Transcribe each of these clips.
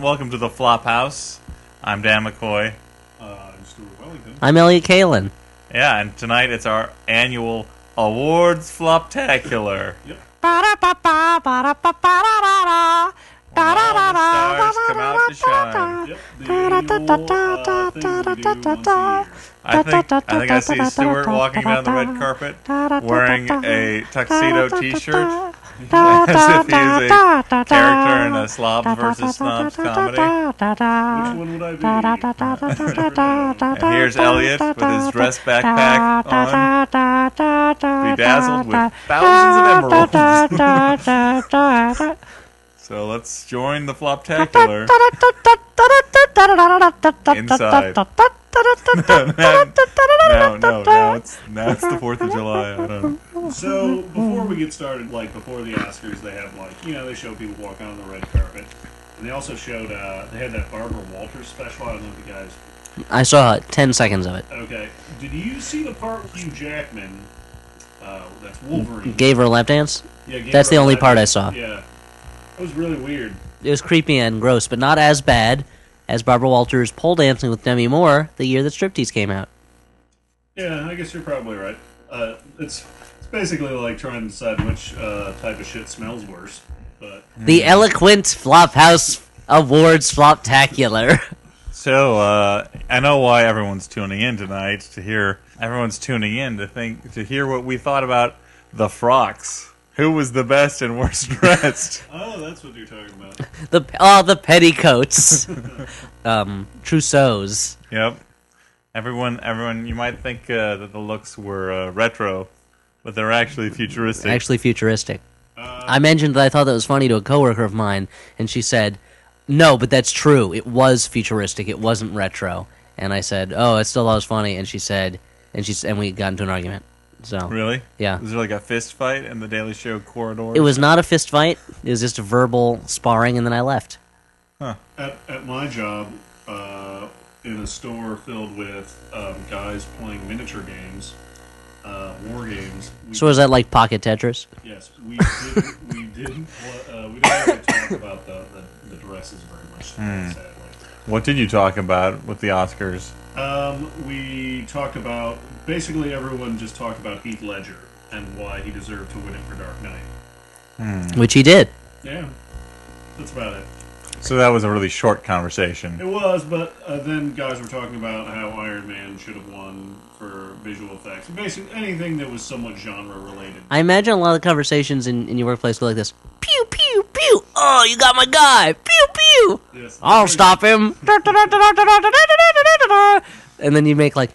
everyone, welcome to the Flop House. I'm Dan McCoy. Uh, I'm Stuart Wellington. I'm Elliot Kalan. Yeah, and tonight it's our annual awards floptacular. Yep. When all the stars come out to shine. Yep. The annual uh, thing that we do once a year. I think I think I see Stuart walking down the red carpet wearing a tuxedo T-shirt, as if he is a character in a slobs versus snobs comedy. Which one would I be? And here's Elliot with his dress backpack on, bedazzled with thousands of emeralds. So let's join the floptacular. Inside. no, no, no. It's now it's the Fourth of July. I don't. know. So before we get started, like before the Oscars, they have like you know they show people walking on the red carpet, and they also showed uh, they had that Barbara Walters special. I don't know if you guys. I saw 10 seconds of it. Okay, did you see the part with Hugh Jackman? Uh, that's Wolverine. Gave her a lap dance. Yeah, gave That's her the a only lap part I saw. Yeah, it was really weird. It was creepy and gross, but not as bad as Barbara Walters' pole dancing with Demi Moore the year that Striptease came out. Yeah, I guess you're probably right. Uh, it's it's basically like trying to decide which uh, type of shit smells worse. But The eloquent Flophouse Awards Floptacular. So uh, I know why everyone's tuning in tonight to hear. Everyone's tuning in to think to hear what we thought about the frocks. Who was the best and worst dressed? oh, that's what you're talking about. the oh, the petticoats. um, trousseaus. Yep. Everyone, everyone. You might think uh, that the looks were uh, retro, but they're actually futuristic. Actually futuristic. Uh, I mentioned that I thought that was funny to a coworker of mine, and she said, "No, but that's true. It was futuristic. It wasn't retro." And I said, "Oh, it still was funny." And she said, and she and we got into an argument. So really? Yeah. Was there like a fist fight in the Daily Show corridor? it was not a fist fight. It was just a verbal sparring, and then I left. at, at my job, uh, in a store filled with um, guys playing miniature games, uh, war games. We, So was that like Pocket Tetris? yes, we didn't. We didn't. Uh, we didn't really talk about the, the, the dresses very much. Sadly. What did you talk about with the Oscars? Um, we talked about basically everyone just talked about Heath Ledger and why he deserved to win it for Dark Knight. Which he did. Yeah, that's about it. So that was a really short conversation. It was, but uh, then guys were talking about how Iron Man should have won for visual effects. Basically, anything that was somewhat genre related. I imagine a lot of the conversations in, in your workplace go like this: Pew pew pew. Oh, you got my guy. Pew pew. Yes, I'll stop him. And then you make like,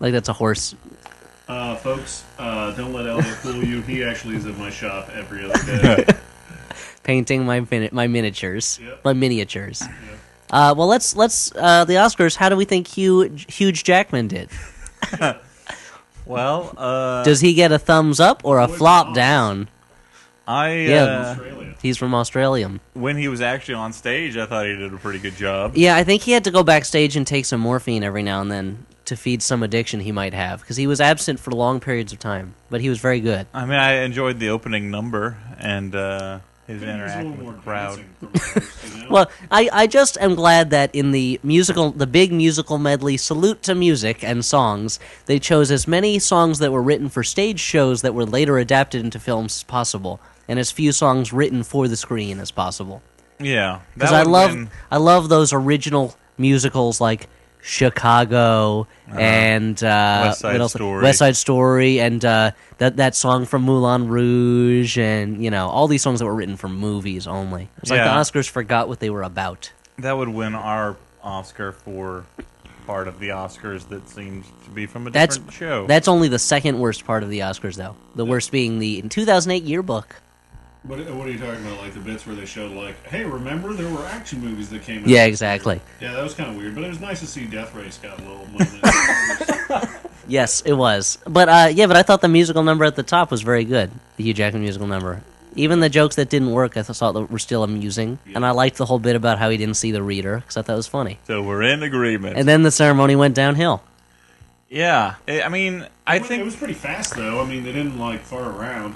like that's a horse. Uh, folks, uh, don't let Elliot fool you. He actually is at my shop every other day. Painting my min- my miniatures, my miniatures. Uh, well, let's let's uh, the Oscars. How do we think Hugh Huge Jackman did? Well, uh, Does he get a thumbs up or a flop Oz? down? I Yeah. uh, Australia. He's from Australia. when he was actually on stage, I thought he did a pretty good job. Yeah, I think he had to go backstage and take some morphine every now and then to feed some addiction he might have because he was absent for long periods of time. But he was very good. I mean, I enjoyed the opening number and uh, his Maybe there's interaction with the crowd. dancing from others, you know? Well, I, I just am glad that in the musical, the big musical medley, Salute to Music and songs, they chose as many songs that were written for stage shows that were later adapted into films as possible, and as few songs written for the screen as possible. Yeah, Because I love, been- I love those original musicals like Chicago and uh. West Side? Story. West Side Story, and uh, that that song from Moulin Rouge, and you know all these songs that were written for movies only. It's like the Oscars forgot what they were about. that would win our Oscar for part of the Oscars that seems to be from a That's different show. that's only the second worst part of the Oscars, though. The worst being the in 2008 yearbook. What, what are you talking about? Like the bits where they showed, like, hey, remember there were action movies that came out? Yeah, exactly. Yeah, that was kind of weird, but it was nice to see Death Race got a little moment. Yes, it was. But uh, yeah, but I thought the musical number at the top was very good. The Hugh Jackman musical number. Even the jokes that didn't work, I thought that were still amusing, and I liked the whole bit about how he didn't see the reader because I thought it was funny. so we're in agreement. And then the ceremony went downhill. yeah, I I mean, I it, think it was pretty fast, though. I mean, they didn't like far around.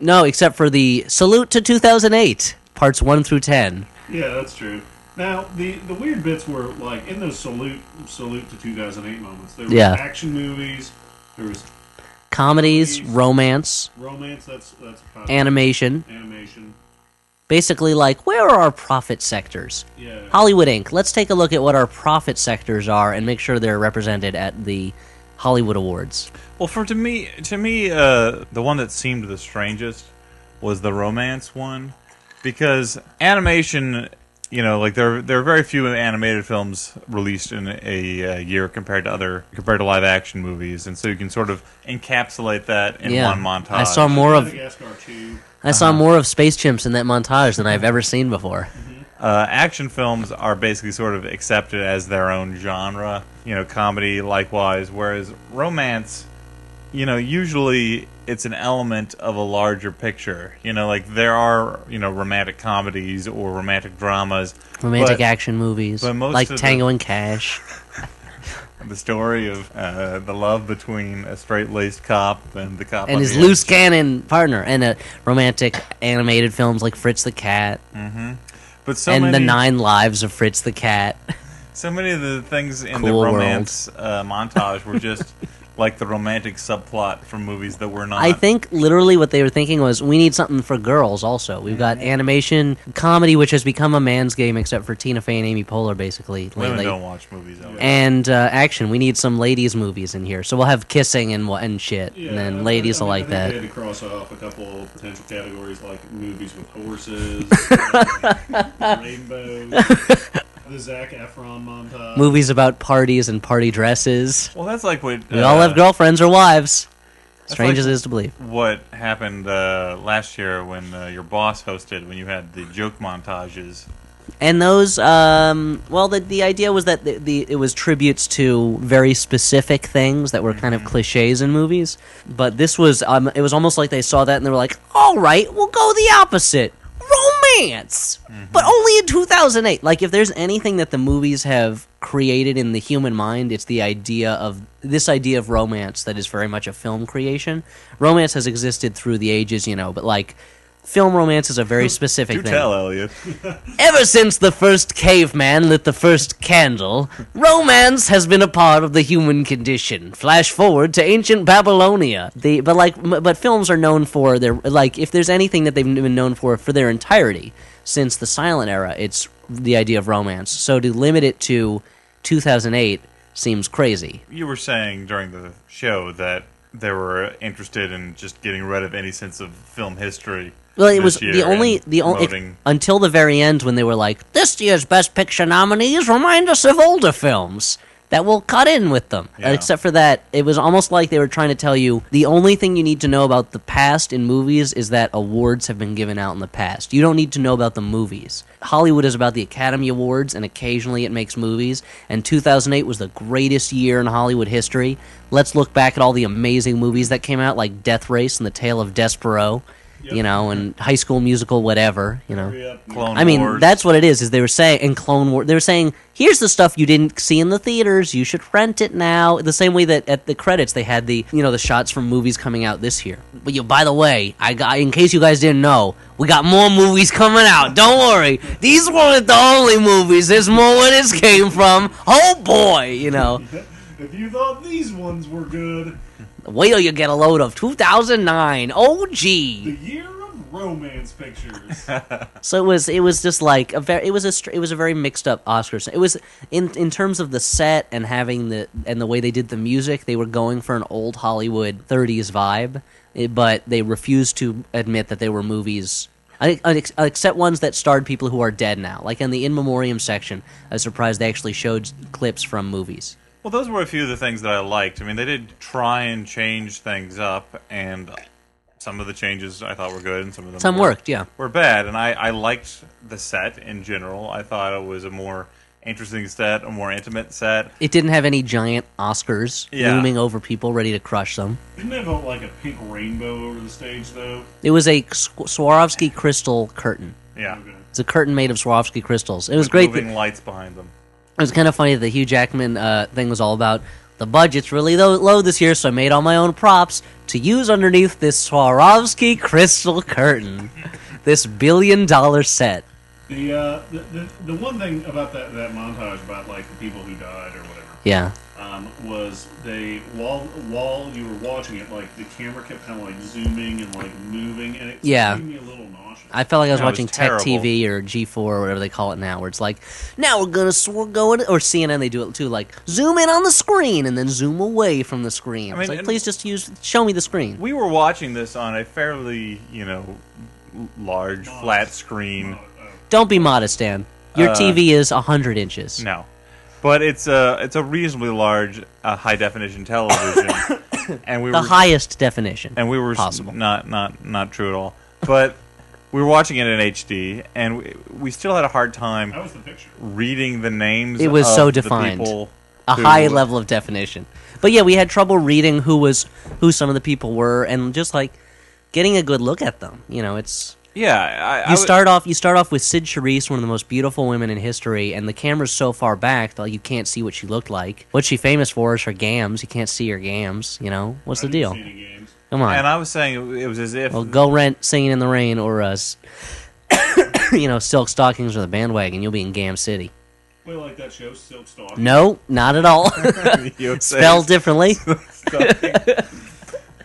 No, except for the salute to 2008. parts one through ten. Yeah, that's true. Now the the weird bits were like in those salute salute to 2008 moments. There was Yeah. action movies. There was Comedies, Movies. romance, romance. That's that's animation. animation. Basically, like where are our profit sectors? Yeah. Hollywood Inc. Let's take a look at what our profit sectors are and make sure they're represented at the Hollywood Awards. Well, for to me, to me, uh, the one that seemed the strangest was the romance one, because animation, you know, like there there are very few animated films released in a, uh year compared to other compared to live action movies, and so you can sort of encapsulate that in Yeah. one montage. I saw more of Madagascar 2. I saw more of Space Chimps in that montage than I've ever seen before. Uh, action films are basically sort of accepted as their own genre, you know, comedy likewise, whereas romance, you know, usually it's an element of a larger picture. You know, like there are, you know, romantic comedies or romantic dramas. Romantic but action movies but most like of the- Tango and Cash. The story of uh, the love between a straight-laced cop and the cop and his loose cannon partner, and uh, romantic animated films like Fritz the Cat But so and many, the Nine Lives of Fritz the Cat. So many of the things in Cool the romance uh, montage were just like the romantic subplot from movies that were not. I think literally what they were thinking was we need something for girls also. We've got animation, comedy, which has become a man's game except for Tina Fey and Amy Poehler basically women lately. don't watch movies. That. And uh, action, we need some ladies movies in here. So we'll have kissing and wha- and shit, Yeah, and I- then ladies I, will I like think They that. had to cross off a couple potential categories like movies with horses, uh, rainbow, the Zac Efron montage. Movies about parties and party dresses. Well, that's like what We all uh, have girlfriends or wives. Strange like- as it is to believe. What happened uh, last year when uh, your boss hosted when you had the joke montages? And those, um, well, the the idea was that the, the it was tributes to very specific things that were kind of cliches in movies. But this was, um, it was almost like they saw that and they were like, "All right, we'll go the opposite, romance." Mm-hmm. But only in 2008. Like, if there's anything that the movies have created in the human mind, it's the idea of this idea of romance that is very much a film creation. Romance has existed through the ages, you know, but like. Film romance is a very specific Do thing. tell, Elliot. Ever since the first caveman lit the first candle, romance has been a part of the human condition. Flash forward to ancient Babylonia. The but like m- but films are known for their like if there's anything that they've been known for for their entirety since the silent era, it's the idea of romance. So to limit it to 2008 seems crazy. you were saying during the show that they were interested in just getting rid of any sense of film history. Well, it was the only the only until the very end when they were like, "This year's Best Picture nominees remind us of older films that will cut in with them." Yeah. Except for that, it was almost like they were trying to tell you the only thing you need to know about the past in movies is that awards have been given out in the past. You don't need to know about the movies. Hollywood is about the Academy Awards, and occasionally it makes movies. And 2008 was the greatest year in Hollywood history. Let's look back at all the amazing movies that came out, like Death Race and The Tale of Despereaux you know, and High School Musical, whatever, you know. Hurry. Clone I mean, Wars. that's what it is. Is they were saying in Clone War, they were saying, "Here's the stuff you didn't see in the theaters. You should rent it now." The same way that at the credits they had the, you know, the shots from movies coming out this year. But you, by the way, I got in case you guys didn't know, we got more movies coming out. Don't worry, these weren't the only movies. There's more where this came from. Oh boy, you know. If you thought these ones were good, Wait till you get a load of 2009 OG. the year of romance pictures. So it was it was just like a very it was a it was a very mixed up Oscars. It was in in terms of the set and having the and the way they did the music, they were going for an old Hollywood 30s vibe, eh, but they refused to admit that they were movies I- I- except ones that starred people who are dead now. Like in the in memoriam section, I was surprised they actually showed clips from movies. Well, those were a few of the things that I liked. I mean, they did try and change things up, and some of the changes I thought were good, and some of them Some were, worked, yeah. were bad. And I, I liked the set in general. I thought it was a more interesting set, a more intimate set. It didn't have any giant Oscars Yeah. looming over people ready to crush them. Didn't it have a, like a pink rainbow over the stage though? It was a Sw- Swarovski crystal curtain. Yeah, Okay. It's a curtain made of Swarovski crystals. It was great. Moving lights behind them. It was kind of funny that the Hugh Jackman uh, thing was all about the budget's really low, low this year, so I made all my own props to use underneath this Swarovski crystal curtain. this billion dollar set. The, uh, the, the the one thing about that that montage about like the people who died or whatever Yeah. um, was they while while you were watching it, like the camera kept kind of like zooming and like moving, and it Yeah. I felt like I was That was watching Tech. TV or G4 or whatever they call it now, where it's like, now we're gonna s- we're going or CNN they do it too, like zoom in on the screen and then zoom away from the screen. I it's mean, like, please just use show me the screen. We were watching this on a fairly, you know, l- large flat screen. Oh. Don't be modest, Dan. Your Uh, TV is hundred inches. No, but it's a it's a reasonably large uh, high definition television, and we The were highest definition. and we were possible. not not not true at all. But we were watching it in HD, and we, we still had a hard time That was the picture. reading the names. It was of so the defined. people a who- high level of definition. But yeah, we had trouble reading who was who some of the people were, and just like getting a good look at them. You know, it's Yeah, I, I you would- start off you start off with Cyd Charisse, one of the most beautiful women in history, and the camera's so far back that like, you can't see what she looked like. What she famous for is her gams. You can't see her gams. You know what's I the didn't deal? See any games. Come on. And I was saying it was as if well, go rent "Singing in the Rain" or uh, us. you know, Silk Stockings or the Bandwagon. You'll be in Gam City. Wait, like that show, Silk Stalk. No, not at all. you would Spelled differently.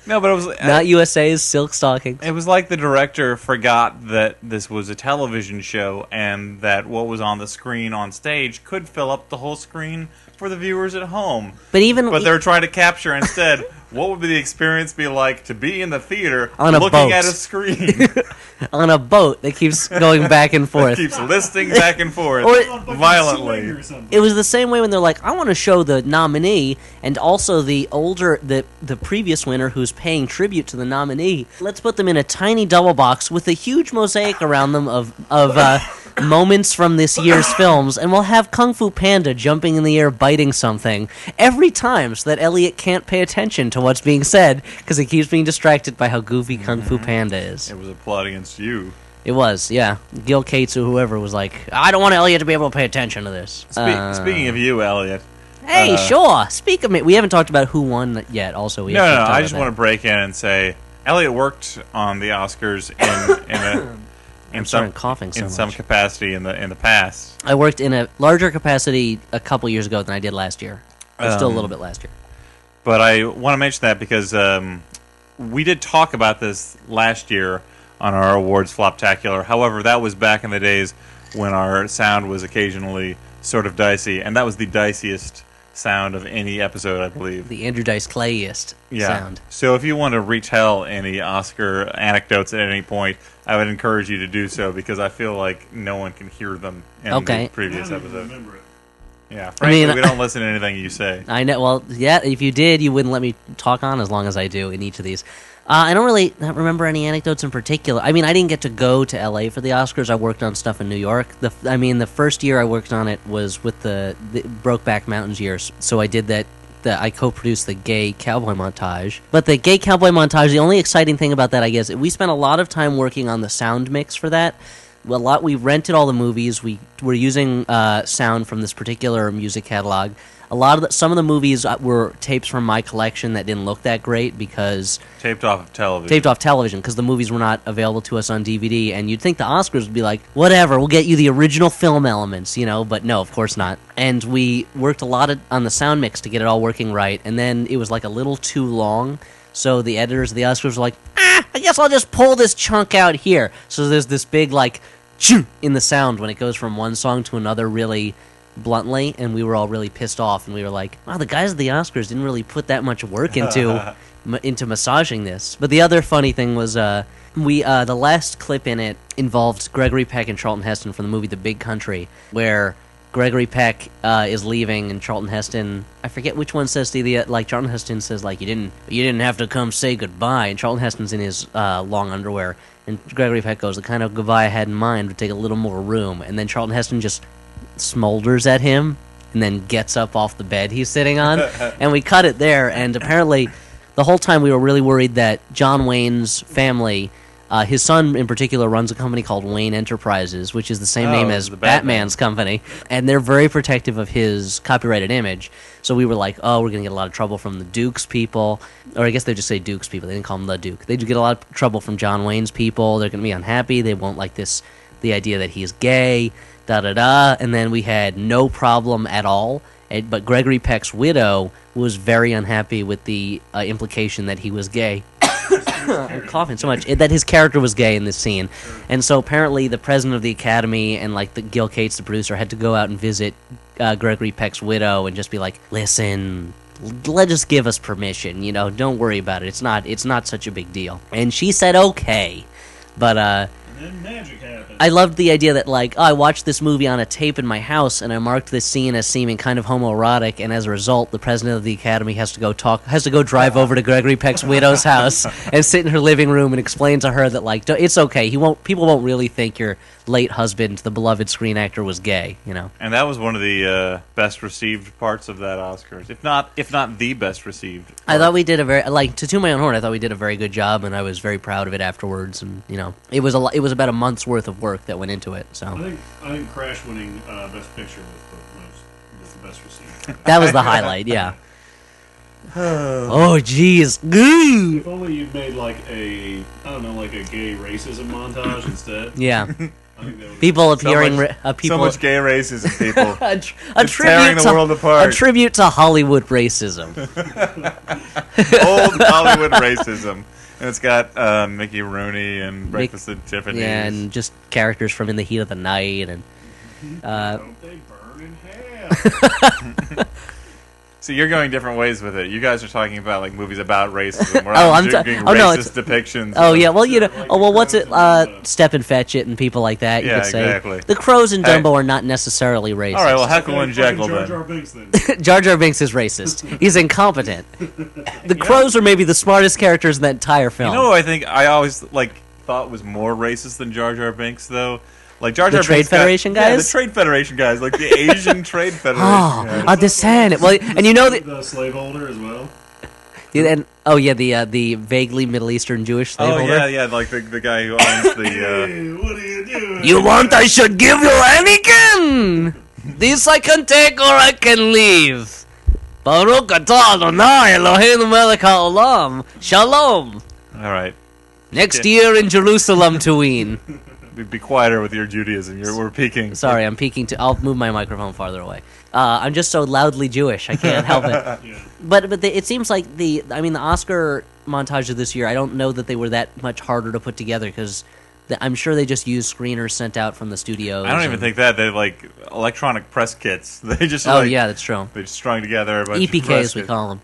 No, but it was uh, Not USA's Silk Stockings. It was like the director forgot that this was a television show and that what was on the screen on stage could fill up the whole screen for the viewers at home. But even But they're trying to capture instead what would the experience be like to be in the theater On a looking boat. at a screen on a boat that keeps going back and forth. keeps listing back and forth Or- violently. or. It was the same way when they're like, I want to show the nominee and also the older the the previous winner who's paying tribute to the nominee. Let's put them in a tiny double box with a huge mosaic around them of of uh, moments from this year's films, and we'll have Kung Fu Panda jumping in the air biting something every time, so that Elliot can't pay attention to what's being said because he keeps being distracted by how goofy Kung Fu Panda is. It was a plot against you. It was, yeah. Gil Cates or whoever was like, I don't want Elliot to be able to pay attention to this. Spe- Uh, speaking of you, Elliot. Hey, Uh, sure. Speak of me. We haven't talked about who won yet. Also, we No, no, no. I just want to break in and say Elliot worked on the Oscars in in a in some coughing so in some capacity in the in the past. I worked in a larger capacity a couple years ago than I did last year. But still a Um, little bit last year. But I want to mention that because um, we did talk about this last year on our awards floptacular. However, that was back in the days when our sound was occasionally sort of dicey, and that was the diciest sound of any episode, I believe. The Andrew Dice Clayist Yeah. sound. So if you want to retell any Oscar anecdotes at any point, I would encourage you to do so because I feel like no one can hear them in Okay. the previous I don't episode. remember it. Yeah, frankly, mean- we don't listen to anything you say. I know. Well, yeah. If you did, you wouldn't let me talk on as long as I do in each of these. Uh, I don't really not remember any anecdotes in particular. I mean, I didn't get to go to L.A. for the Oscars. I worked on stuff in New York. The, I mean, the first year I worked on it was with the, the Brokeback Mountains years. So I did that. The, I co-produced the gay cowboy montage. But the gay cowboy montage, the only exciting thing about that, I guess, we spent a lot of time working on the sound mix for that. A lot. We rented all the movies. We were using uh, sound from this particular music catalog. A lot of the, some of the movies uh, were tapes from my collection that didn't look that great because Taped off of television. taped off television because the movies were not available to us on DVD. And you'd think the Oscars would be like, whatever, we'll get you the original film elements, you know, but no, of course not. And we worked a lot of, on the sound mix to get it all working right. And then it was like a little too long. So the editors of the Oscars were like, ah, I guess I'll just pull this chunk out here. So there's this big, like, in the sound when it goes from one song to another really bluntly and we were all really pissed off and we were like wow the guys at the oscars didn't really put that much work into ma- into massaging this. But the other funny thing was uh we uh the last clip in it involved gregory peck and charlton heston from the movie the big country where gregory peck uh, is leaving and charlton heston i forget which one says to the like charlton heston says like you didn't you didn't have to come say goodbye and charlton heston's in his uh, long underwear and gregory peck goes the kind of goodbye i had in mind would take a little more room and then charlton heston just smolders at him and then gets up off the bed he's sitting on. and we cut it there. And apparently, the whole time we were really worried that John Wayne's family Uh, his son, in particular, runs a company called Wayne Enterprises, which is the same name Oh, as Batman. Batman's company, and they're very protective of his copyrighted image. So we were like, oh, we're gonna get a lot of trouble from the Duke's people, or I guess they just say Duke's people. They didn't call him the Duke. They do get a lot of trouble from John Wayne's people. They're gonna be unhappy. They won't like this, the idea that he's gay. Da da da. And then we had no problem at all. But Gregory Peck's widow was very unhappy with the uh, implication that he was gay. I'm coughing so much that his character was gay in this scene, and so apparently the president of the academy and like the Gil Cates, the producer, had to go out and visit uh, Gregory Peck's widow and just be like, "Listen, let us give us permission. You know, don't worry about it. It's not it's not such a big deal." And she said, "Okay," but uh, then magic. I loved the idea that like oh, I watched this movie on a tape in my house and I marked this scene as seeming kind of homoerotic and as a result the president of the academy has to go talk has to go drive over to Gregory Peck's widow's house and sit in her living room and explain to her that like it's okay he won't people won't really think your late husband the beloved screen actor was gay you know And that was one of the uh, best received parts of that Oscars, if not if not the best received. I thought we did a very like to toot my own horn. I thought we did a very good job, and I was very proud of it afterwards. And you know, it was a lo- it was about a month's worth of work that went into it. I So think I think Crash winning uh, Best Picture was the most was the best received. that was the highlight. Yeah. oh jeez. Goo. if only you'd made like a I don't know like a gay racism montage instead. Yeah. I think that would People So appearing. much, ri- uh, people. so much gay racism, people. a, tr- a It's tearing tribute the to world apart. a tribute to Hollywood racism. Old Hollywood racism. And it's got uh, Mickey Rooney and Breakfast at Tiffany's. yeah, and just characters from In the Heat of the Night, and uh, Don't they burn in hell? So you're going different ways with it. You guys are talking about like movies about racism. Where Oh, I'm, I'm ta- doing oh, no, racist depictions. Oh yeah, well you know, Like oh well, what's it? Uh, Crows and, Stepin Fetchit and people like that. You Yeah, could say exactly. the crows in Hey. Dumbo are not necessarily racist. All right, well, Heckle and Okay, Jeckle fucking Jar then. Jar Binks then. Jar Jar Binks is racist. He's incompetent. The crows are maybe the smartest characters in that entire film. You know, who I think I always like thought was more racist than Jar Jar Binks, though. Like Jar The Trade Binks got- Federation Yeah, the? Trade Federation guys, like the Asian Trade Federation. Oh, guys. a descent. Well, and you know that, the slaveholder as well. and oh yeah, the uh, the vaguely Middle Eastern Jewish slaveholder. Oh slaveholder. yeah, yeah, like the, the guy who owns the. Uh, Hey, what are you doing? You want I should give you Anakin? This I can take or I can leave. Baruch atah Adonai Eloheinu melech haolam. Shalom. all right, Next Yeah. year in Jerusalem to ween. be, be quieter with your Judaism. You're, we're peaking. Sorry, I'm peeking to. I'll move my microphone farther away. Uh, I'm just so loudly Jewish. I can't help it. Yeah. But but the, it seems like the. I mean, the Oscar montage of this year. I don't know that they were that much harder to put together because I'm sure they just used screeners sent out from the studios. I don't even and- think that they like electronic press kits. They just Oh like, yeah, that's true. they just strung together a bunch of EPK we kits. call them.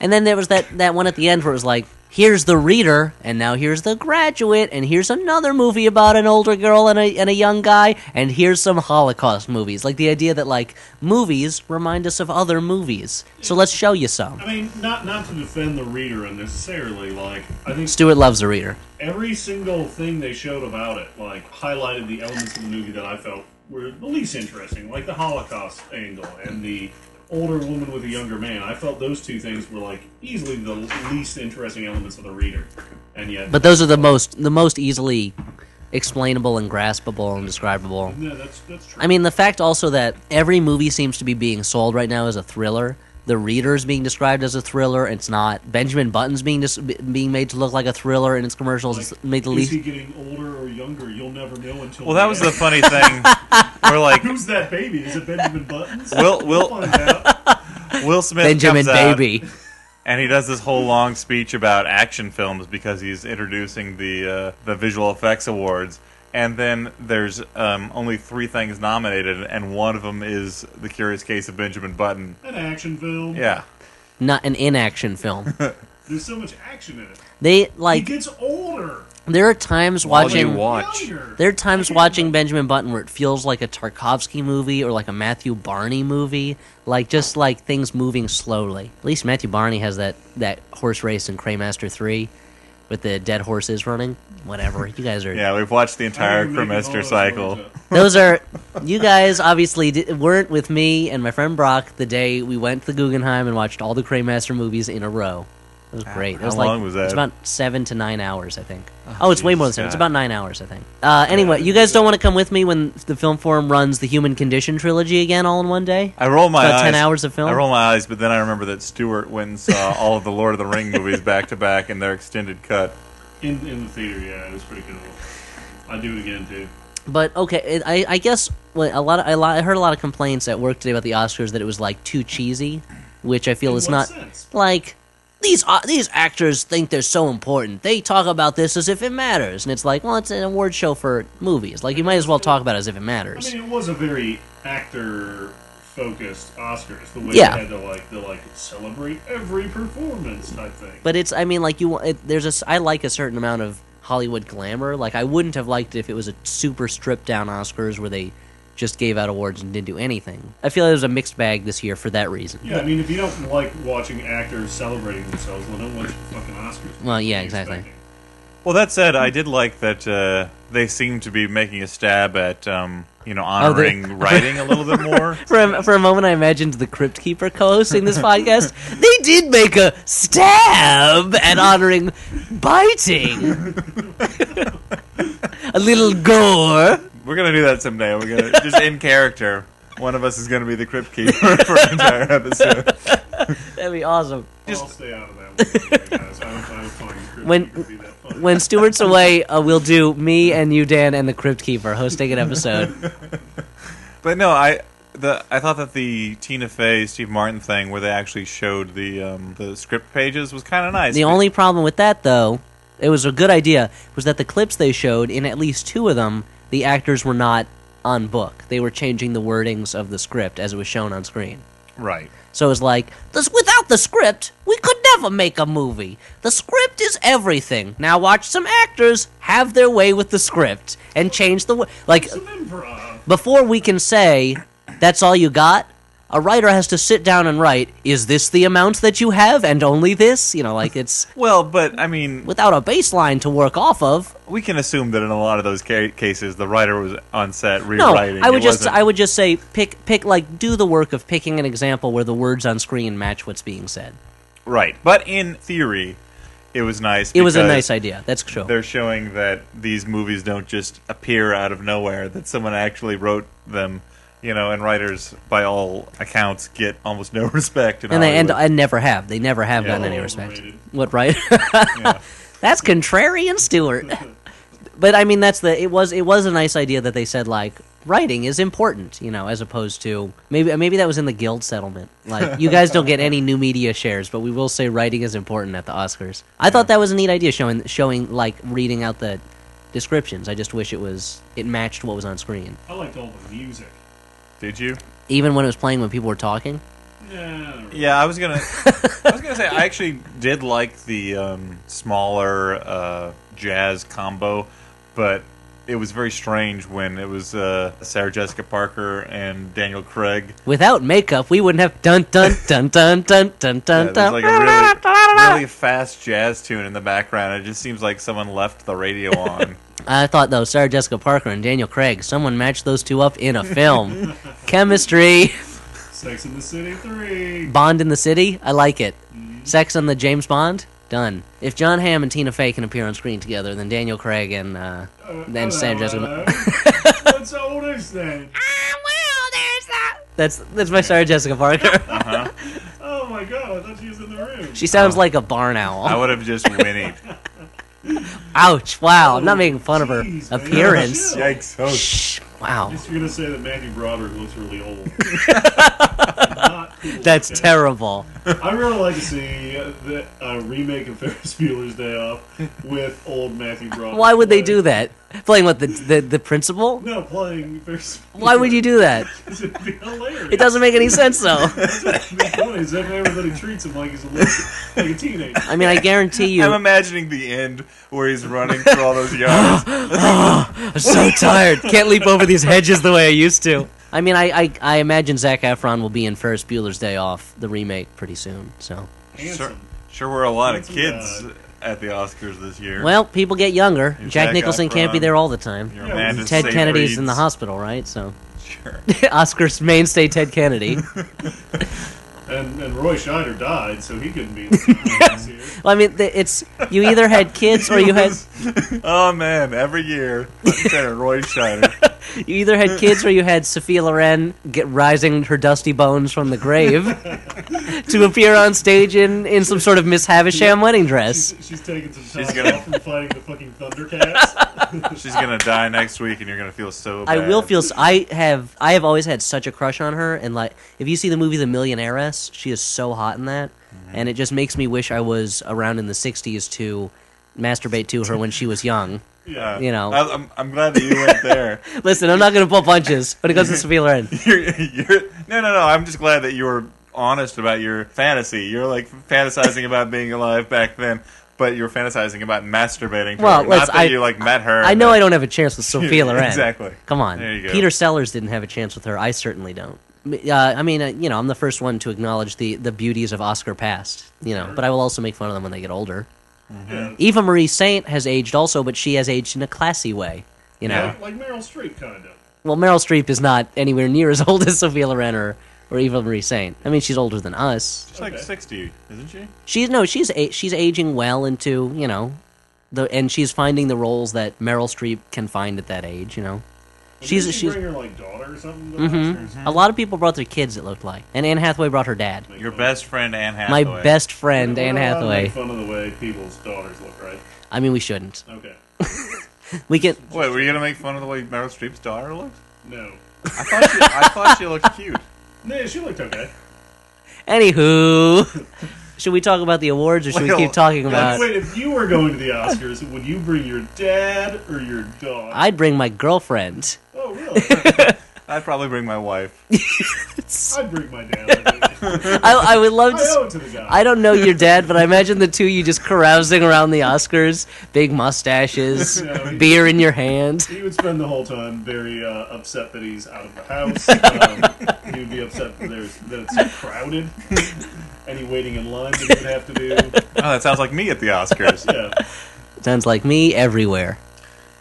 And then there was that, that one at the end where it was like, here's the reader, and now here's the graduate, and here's another movie about an older girl and a, and a young guy, and here's some Holocaust movies. Like the idea that like movies remind us of other movies. So let's show you some. I mean, not not to defend the reader unnecessarily. Like, I think Stuart loves the reader. every single thing they showed about it, like, highlighted the elements of the movie that I felt were the least interesting, like the Holocaust angle and the older woman with a younger man. I felt those two things were like easily the least interesting elements of the reader, and yet. But those are the most the most easily explainable and graspable and describable. no, that's that's true. I mean, the fact also that every movie seems to be being sold right now as a thriller. The Reader's being described as a thriller. It's not. Benjamin Button's being dis- being made to look like a thriller in its commercials. Like, it's made the is least. he getting older or younger? You'll never know until. Well, that the was end. the funny thing. We're like Who's that baby? Is it Benjamin Buttons? Will- Will- We'll find out. Will Smith Benjamin comes out, Baby. and he does this whole long speech about action films because he's introducing the uh, the visual effects awards. And then there's um, only three things nominated, and one of them is The Curious Case of Benjamin Button. An action film. Yeah, Not an inaction film. There's so much action in it. They He like. gets older. There are times While watching. watch. There are times watching. Benjamin Button where it feels like a Tarkovsky movie or like a Matthew Barney movie, like just like things moving slowly. At least Matthew Barney has that that horse race in Cremaster Three, with the dead horses running. Whatever, you guys are. yeah, we've watched the entire don't even make all Cremaster cycle. Those are you guys obviously di- weren't with me and my friend Brock the day we went to the Guggenheim and watched all the Cremaster movies in a row. It was great. It how was like, long was that? It's about seven to nine hours, I think. Oh, it's way more than Jesus, seven. It's God. about nine hours, I think. Uh, anyway, you guys don't want to come with me when the film forum runs the Human Condition trilogy again, all in one day? I roll my About eyes. 10 hours of film? I roll my eyes, but then I remember that Stuart went and saw all of the Lord of the Ring movies back to back in their extended cut. In in the theater, yeah, it was pretty cool. I'd do it again too. But okay, it, I, I guess a lot. Of, I, I heard a lot of complaints at work today about the Oscars that it was like too cheesy, which I feel In is what not sense? like these uh, these actors think they're so important. They talk about this as if it matters, and it's like, well, it's an award show for movies. Like you might as well talk about it as if it I matters. mean, it was a very actor focused Oscars. The way Yeah. they had to like to like celebrate every performance type thing. But it's, I mean, like you, want- it, there's a I like a certain amount of Hollywood glamour. Like I wouldn't have liked it if it was a super stripped down Oscars where they just gave out awards and didn't do anything. I feel like it was a mixed bag this year for that reason. yeah, I mean, if you don't like watching actors celebrating themselves, well, don't watch fucking Oscars. Well, yeah, What are you exactly. Well, that said, I did like that uh, they seemed to be making a stab at, um, you know, oh, honoring writing a little bit more. For a, for a moment, I imagined the Crypt Keeper co-hosting this podcast. They did make a stab at honoring biting, a little gore. We're gonna do that someday. We're gonna just in character. One of us is gonna be the crypt keeper for an entire episode. That'd be awesome. I'll stay out of that one, guys. I don't, I don't find Crypt When- Keeper to be that fun. When Stuart's away, uh, we'll do me and you, Dan, and the Crypt Keeper hosting an episode. But no, I the I thought that the Tina Fey Steve Martin thing where they actually showed the um, the script pages was kind of nice. The only problem with that, though, it was a good idea, was that the clips they showed, in at least two of them, the actors were not on book. They were changing the wordings of the script as it was shown on screen. right. So it's like, this, without the script, we could never make a movie. The script is everything. Now watch some actors have their way with the script and change the w- like before we can say that's all you got. A writer has to sit down and write, is this the amount that you have and only this? You know, like it's Well, but I mean, without a baseline to work off of. we can assume that in a lot of those ca- cases, the writer was on set rewriting. No. I would It just wasn't- I would just say pick pick like do the work of picking an example where the words on screen match what's being said. right. But in theory, it was nice. It was a nice idea. That's true. They're showing that these movies don't just appear out of nowhere; that someone actually wrote them. You know, and writers, by all accounts, get almost no respect. In and they and, Hollywood. and never have. They never have Yeah, gotten any respect. overrated. What right? Yeah. That's contrarian, Stuart. but I mean, that's the. It was. It was a nice idea that they said like writing is important. You know, as opposed to maybe maybe that was in the guild settlement. Like you guys don't get any new media shares, but we will say writing is important at the Oscars. I thought that was a neat idea, showing showing like reading out the descriptions. I just wish it was it matched what was on screen, I liked all the music. Did you? even when it was playing when people were talking. Yeah. Yeah, I was gonna. I was gonna say I actually did like the um, smaller uh, jazz combo, but it was very strange when it was uh, Sarah Jessica Parker and Daniel Craig. Without makeup, we wouldn't have dun dun dun dun dun dun Yeah, dun there's dun. like a really, really fast jazz tune in the background. It just seems like someone left the radio on. I thought though, Sarah Jessica Parker and Daniel Craig, someone matched those two up in a film. Chemistry. Sex in the City 3. Bond in the City. I like it. Sex on the James Bond. Done. If Jon Hamm and Tina Fey can appear on screen together, then Daniel Craig and uh, Uh, then Sarah Jessica. What's oldest then? Ah well, there's that That's that's my Sarah Jessica Parker. Uh-huh. oh my god, I thought she was in the room. she sounds like a barn owl. I would have just whinnied. Ouch! Wow, I'm not making fun of her Jeez, man. appearance. Chill. Yikes! Oh, Shh! Wow, You're gonna say that Matthew Broderick looks really old. Not cool, that's okay? terrible. I really like to see uh, the uh, remake of Ferris Bueller's Day Off with old Matthew Broderick. Why would they do that? Playing what the the, the principal? No, playing Ferris. Why would you do that? It'd be hilarious. It doesn't make any sense though. It'd funny as if everybody treats him like he's a little, like a teenager. I mean, I guarantee you. I'm imagining the end where he's running through all those yards. I'm so tired. Can't leap over these hedges the way I used to. I mean, I, I, I imagine Zac Efron will be in Ferris Bueller's Day Off, the remake, pretty soon. So, sure, Sure we're a lot of uh, kids guy. at the Oscars this year. well, people get younger. You're Jack Zac Nicholson can't be there all the time. Your Yeah, Ted Seyfrieds. Kennedy's in the hospital, right? So, Sure. Oscar's mainstay Ted Kennedy. And, and Roy Scheider died, so he couldn't be in the here. Well, I mean, the, it's you either had kids or you had oh man, every year, Roy Scheider. you either had kids or you had Sophia Loren get rising her dusty bones from the grave to appear on stage in, in some sort of Miss Havisham wedding dress. She's, she's taking some time She's gonna- off from fighting the fucking Thundercats. She's gonna die next week, and you're gonna feel so. I will feel. I have. I have always had such a crush on her, and like, if you see the movie The Millionairess, she is so hot in that, mm-hmm. and it just makes me wish I was around in the '60s to masturbate to her when she was young. yeah. You know. I, I'm, I'm glad that you went there. Listen, I'm not going to pull punches when it comes to Sophia Loren. you're, you're, no, no, no. I'm just glad that you were honest about your fantasy. You're like fantasizing about being alive back then, but you're fantasizing about masturbating. To Well, her. let's- not that I- you like met her. I know I don't have a chance with Sophia Loren. Exactly. Come on. There you go. Peter Sellers didn't have a chance with her. I certainly don't. Uh, I mean, uh, you know, I'm the first one to acknowledge the, the beauties of Oscar past, you know, but I will also make fun of them when they get older. yeah. Eva Marie Saint has aged also, but she has aged in a classy way, you know. Like, like Meryl Streep, kind of. Well, Meryl Streep is not anywhere near as old as Sophia Loren or, or Eva Marie Saint. I mean, she's older than us. She's like Okay. 60, isn't she? She's no, she's a, she's aging well into you know, the and she's finding the roles that Meryl Streep can find at that age. You know, she's Didn't she she's. bring her like daughter or something. To Mhm. the Oscars? A lot of people brought their kids. It looked like, and Anne Hathaway brought her dad. Your best friend Anne Hathaway. My Hathaway. best friend We're Anne not allowed to Hathaway. Make fun of the way people's daughters look, right? I mean, we shouldn't. Okay. We can. Wait, were you gonna make fun of the way Meryl Streep's daughter looked? No. I thought she, I thought she looked cute. Nah, she looked okay. Anywho, should we talk about the awards or should we Well, keep talking Like, about? wait, if you were going to the Oscars, would you bring your dad or your dog? I'd bring my girlfriend. oh, really? I'd probably bring my wife. I'd bring my dad. I. I, I would love to. I s- owe it to. I don't know your dad, but I imagine the two you just carousing around the Oscars, big mustaches, Yeah, we- beer in your hand. He would spend the whole time very uh, upset that he's out of the house. Um, he would be upset that, there's, that it's so crowded. Any waiting in line that he would have to do. Oh, that sounds like me at the Oscars. Yeah. Sounds like me everywhere.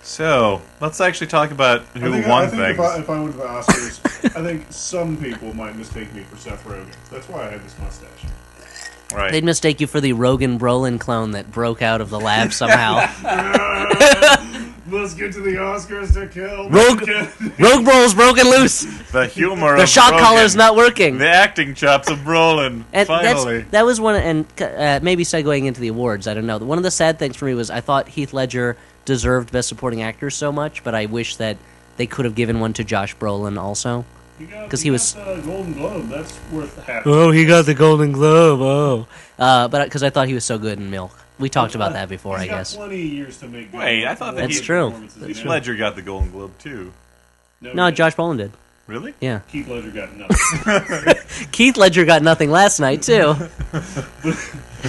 So let's actually talk about I who think, won I think things. if, I, if I went to the Oscars, I think some people might mistake me for Seth Rogen. That's why I have this mustache. right. They'd mistake you for the Rogen Brolin clone that broke out of the lab somehow. Let's get to the Oscars to kill. Rogue- Rogue Brol's broken loose. the humor The of shock Rogen. collar's not working. The acting chops of Brolin. And finally. that's that was one, and uh, maybe segueing into the awards. I don't know. One of the sad things for me was I thought Heath Ledger deserved Best Supporting Actor so much, but I wish that they could have given one to Josh Brolin also. Because he was- got the Golden Globe. That's worth half. Oh, he got the Golden Globe. Oh, uh, but because I thought he was so good in Milk. We talked about that before, He's I guess. Got plenty of years to make. Wait, I thought that That's he- true. That's you Heath? Ledger got the Golden Globe too. No, he Josh Brolin did. Really? Yeah, Keith Ledger got nothing. Keith Ledger got nothing last night too.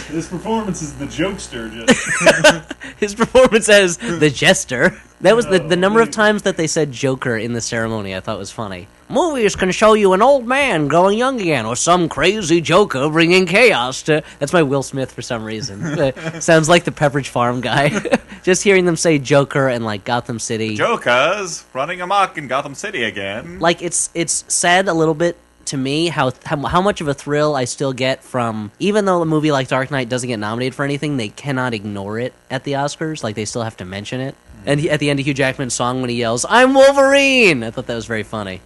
His performance is the jokester. Just His performance as the jester. That was the, the oh, number of times that they said Joker in the ceremony. I thought was funny. Movies can show you an old man growing young again, or some crazy Joker bringing chaos to. That's my Will Smith for some reason. Sounds like the Pepperidge Farm guy. Just hearing them say Joker and like Gotham City. Joker's running amok in Gotham City again. like it's it's sad a little bit to me how, how how much of a thrill I still get from even though a movie like Dark Knight doesn't get nominated for anything, they cannot ignore it at the Oscars. Like they still have to mention it. And he, at the end of Hugh Jackman's song, when he yells, "I'm Wolverine," I thought that was very funny.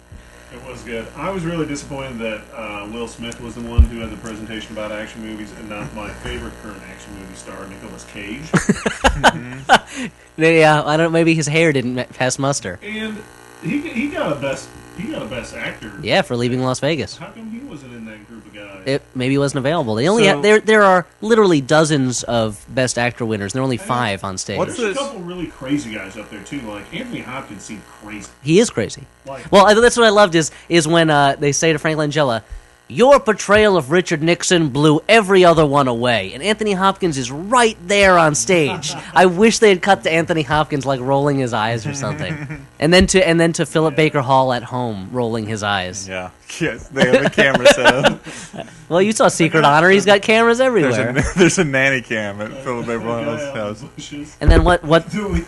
It was good. I was really disappointed that uh, Will Smith was the one who had the presentation about action movies, and not my favorite current action movie star, Nicolas Cage. Yeah, I don't. Maybe his hair didn't pass muster. and he he got a best he got a best actor. Yeah, for leaving Las Vegas. How come he wasn't in that group? It maybe wasn't available. They only So- have, there. There are literally dozens of Best Actor winners. and There are only five on stage. What's There's this- a couple really crazy guys up there too. Like Anthony Hopkins seemed crazy. He is crazy. Like Well, I, that's what I loved is is when uh, they say to Frank Langella, "Your portrayal of Richard Nixon blew every other one away," and Anthony Hopkins is right there on stage. I wish they had cut to Anthony Hopkins like rolling his eyes or something, and then to and then to Philip Baker Hall at home rolling his eyes. Yeah. Yes, they have the camera set up. Well, you saw Secret Honor; he's got cameras There's everywhere. a, there's a nanny cam at Philip Baker guy Everyone's out in house. And then what? What? Dude,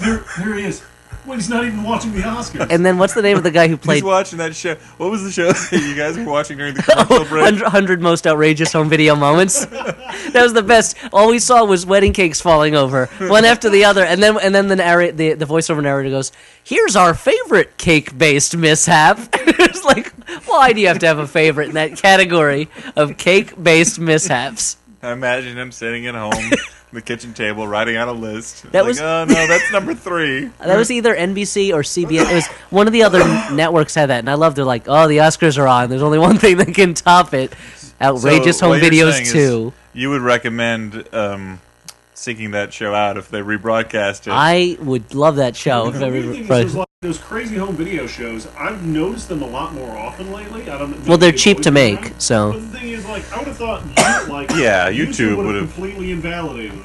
there, there he is. Wait, he's not even watching the Oscars. And then what's the name of the guy who He's played watching that show. What was the show that you guys were watching during the commercial break? 100, 100 most outrageous home video moments? that was the best. All we saw was wedding cakes falling over one after the other, and then and then the narrate the, the voiceover narrator goes, "Here's our favorite cake based mishap." it's like, why do you have to have a favorite in that category of cake based mishaps? I imagine him sitting at home, the kitchen table, writing out a list. That like, was- oh no, that's number three. That was either NBC or CBS. It was one of the other networks had that, and I loved it. Like, oh, the Oscars are on. There's only one thing that can top it: outrageous So home what you're videos is too. You would recommend um, seeking that show out if they rebroadcast it. I would love that show. if the every- weird thing is, there's like those crazy home video shows. I've noticed them a lot more often lately. I don't. Well, they're cheap to make, around. so- But the thing is, like, I would have thought, you, like, Yeah, YouTube would would've- completely invalidated it.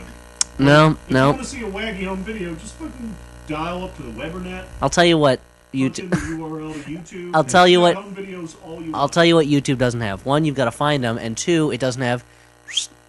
no, If you no. want to see a waggy home video, just fucking dial up to the Webernet. I'll tell you what. YouTube. URL YouTube. I'll tell you what- videos all you I'll want. tell you what YouTube doesn't have. One, you've got to find them, and two, it doesn't have.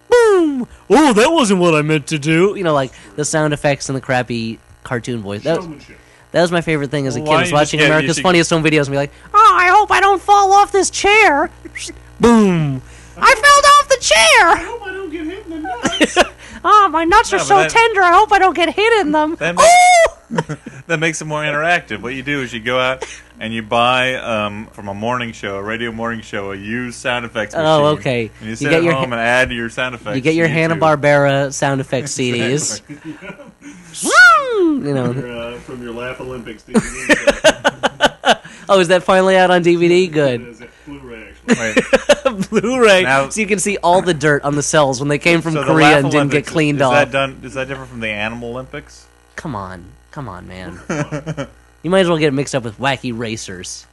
Boom! Oh, that wasn't what I meant to do. You know, like the sound effects and the crappy cartoon voice. That, Showmanship. That was my favorite thing as a Well, kid. why Was don't just watching America's Funniest Home Videos and be like, "Oh, I hope I don't fall off this chair." Boom! I fell off the chair. I hope I don't get hit in the nuts. Oh, my nuts No, are but so that- tender. I hope I don't get hit in them. That Oh! that makes it more interactive. What you do is you go out and you buy um, from a morning show, a radio morning show, a used sound effects machine. Oh, okay. And you You sit get at your home ha- and add your sound effects. You get your Hanna Barbera sound effects CDs. Woo! you know. Your, uh, from your Laff-A-Lympics DVD. Oh, is that finally out on DVD? Good. Is it Blu-ray, actually. Blu-ray, Now- so you can see all the dirt on the cells when they came from so Korea and didn't get cleaned is off. That done, is that different from the Animal Olympics? Come on, come on, man. you might as well get mixed up with wacky racers.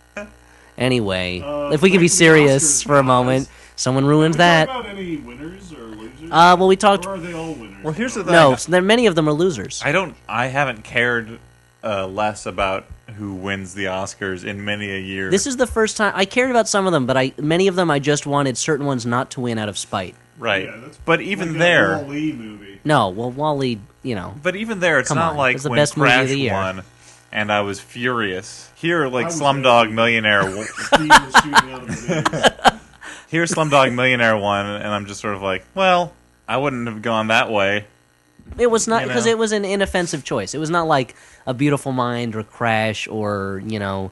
Anyway, Uh, if we can back be serious Oscars, for a guys. moment, someone ruined Did we that. talk about any winners or losers? Uh, well, we talked. Or are they all winners? Well, here's the thing. No, there, many of them are losers. I don't. I haven't cared uh, less about who wins the Oscars in many a year. This is the first time I cared about some of them, but I many of them I just wanted certain ones not to win out of spite. right, Yeah, that's but even like there, That Wall-E movie. No, well, Wally, you know, but even there, it's not on, like it's the when best movie of Crash the year. won, and I was furious. Here, like I was Slumdog. Millionaire, w- Steve was shooting out of his ears. here Slumdog Millionaire won, and I'm just sort of like, well, I wouldn't have gone that way. It was not You because know? it was an inoffensive choice. It was not like A Beautiful Mind or Crash or you know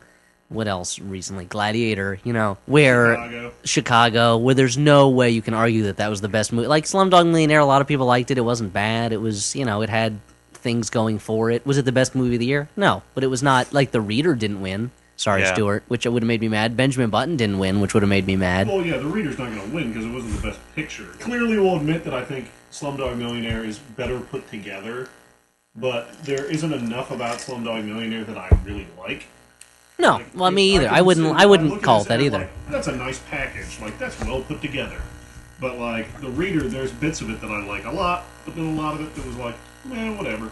what else recently Gladiator. You know where Chicago. Chicago, where there's no way you can argue that that was the best movie. Like Slumdog Millionaire, a lot of people liked it. It wasn't bad. It was you know it had things going for it. Was it the best movie of the year? No, but it was not like The Reader didn't win. Sorry, Yeah. Stuart, which would have made me mad. Benjamin Button didn't win, which would have made me mad. Well, yeah, the reader's not going to win because it wasn't the best picture. Clearly, we'll admit that I think Slumdog Millionaire is better put together, but there isn't enough about Slumdog Millionaire that I really like. No, Like, well, me either. can I wouldn't. I wouldn't call it that either. like, that's a nice package. Like that's well put together. But like the reader, there's bits of it that I like a lot, but then a lot of it that was like, man, whatever,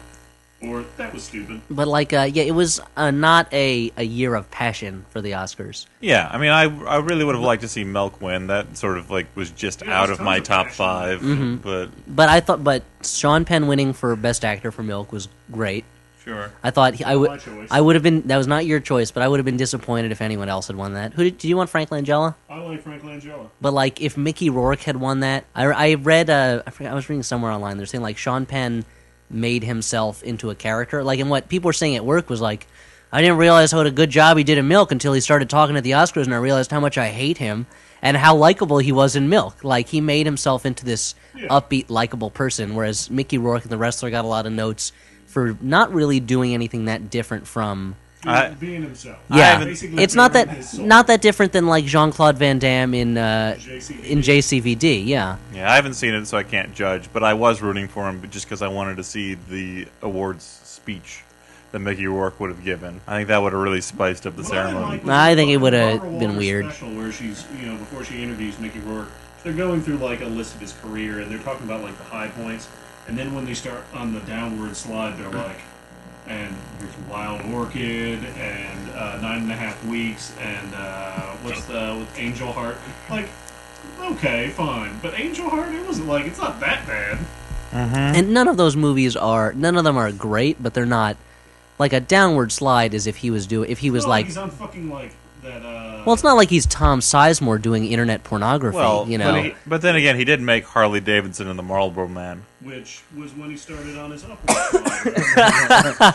or that was stupid. But like, uh, yeah, it was uh, not a, a year of passion for the Oscars. Yeah, I mean, I I really would have liked to see Milk win. That sort of like was just Yeah, out there's of my of top passion. five, Mm-hmm. but But I thought, but Sean Penn winning for Best Actor for Milk was great. Sure. I thought he, I would. I would have been that was not your choice, but I would have been disappointed if anyone else had won that. Who did, did you want Frank Langella? I like Frank Langella. But like if Mickey Rourke had won that, I, I read uh, I forgot I was reading somewhere online. They're saying like Sean Penn made himself into a character. Like and what people were saying at work was like, I didn't realize what a good job he did in Milk until he started talking at the Oscars, and I realized how much I hate him and how likable he was in Milk. Like he made himself into this Yeah. upbeat, likable person, whereas Mickey Rourke and the wrestler got a lot of notes for not really doing anything that different from Being, I- being himself. yeah, Basically it's not that not that different than like Jean Claude Van Damme in uh, JCVD. in JCVD. Yeah, Yeah, I haven't seen it, so I can't judge. But I was rooting for him just because I wanted to see the awards speech that Mickey Rourke would have given. I think that would have really spiced up the What I ceremony. like I think it would've been weird. Special where she's, you know, before she interviews Mickey Rourke, they're going through like a list of his career, and they're talking about like the high points, and then when they start on the downward slide, they're like, and here's Wild Orchid, and uh, Nine and a Half Weeks, and uh, what's the with Angel Heart, like. Okay, fine, but Angel Heart, it wasn't like it's not that bad. and none of those movies are none of them are great, but they're not like a downward slide as if he was doing if he was Well, like he's on fucking like that. Uh, well it's not like he's tom sizemore doing internet pornography Well, you know but, he, but then again, he did make Harley Davidson and the Marlboro Man. which was when he started on his upward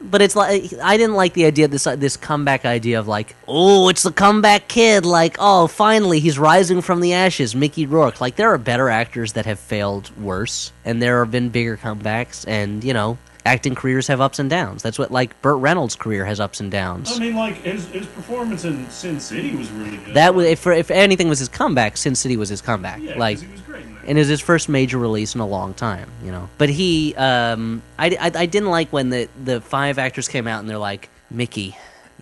but it's like I didn't like the idea this this comeback idea of like oh it's the comeback kid like oh finally he's rising from the ashes Mickey Rourke like there are better actors that have failed worse and there have been bigger comebacks and you know acting careers have ups and downs that's what like Burt Reynolds' career has ups and downs I mean, like his his performance in Sin City was really good. that was if if anything was his comeback Sin City was his comeback yeah, like he was great and it was his first major release in a long time, you know. But he, um, I, I, I didn't like when the the five actors came out and they're like, Mickey,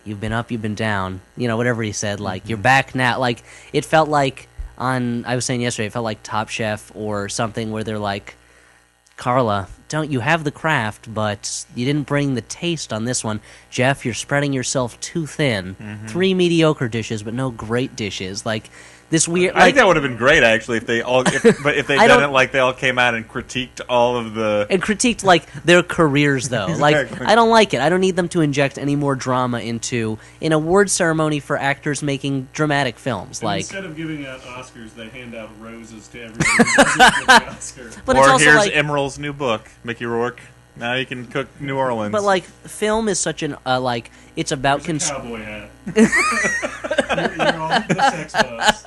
you've been up, you've been down, you know, whatever he said. Like you're back now. Like it felt like on I was saying yesterday, it felt like Top Chef or something where they're like, Carla, don't you have the craft, but you didn't bring the taste on this one. Jeff, you're spreading yourself too thin. Mm-hmm. Three mediocre dishes, but no great dishes. Like this weird. I think that would have been great actually if they all, if, but if they I done don't- it like they all came out and critiqued all of the. and critiqued like their careers though like i don't like it i don't need them to inject any more drama into an award ceremony for actors making dramatic films And like instead of giving out Oscars, they hand out roses to everyone who doesn't get the Oscar. but or it's also here's like Emeril's new book, Mickey Rourke. Now you can cook New Orleans. but like film is such an uh, like it's about Here's a cons- cowboy hat. you're, you're all the sex buzz.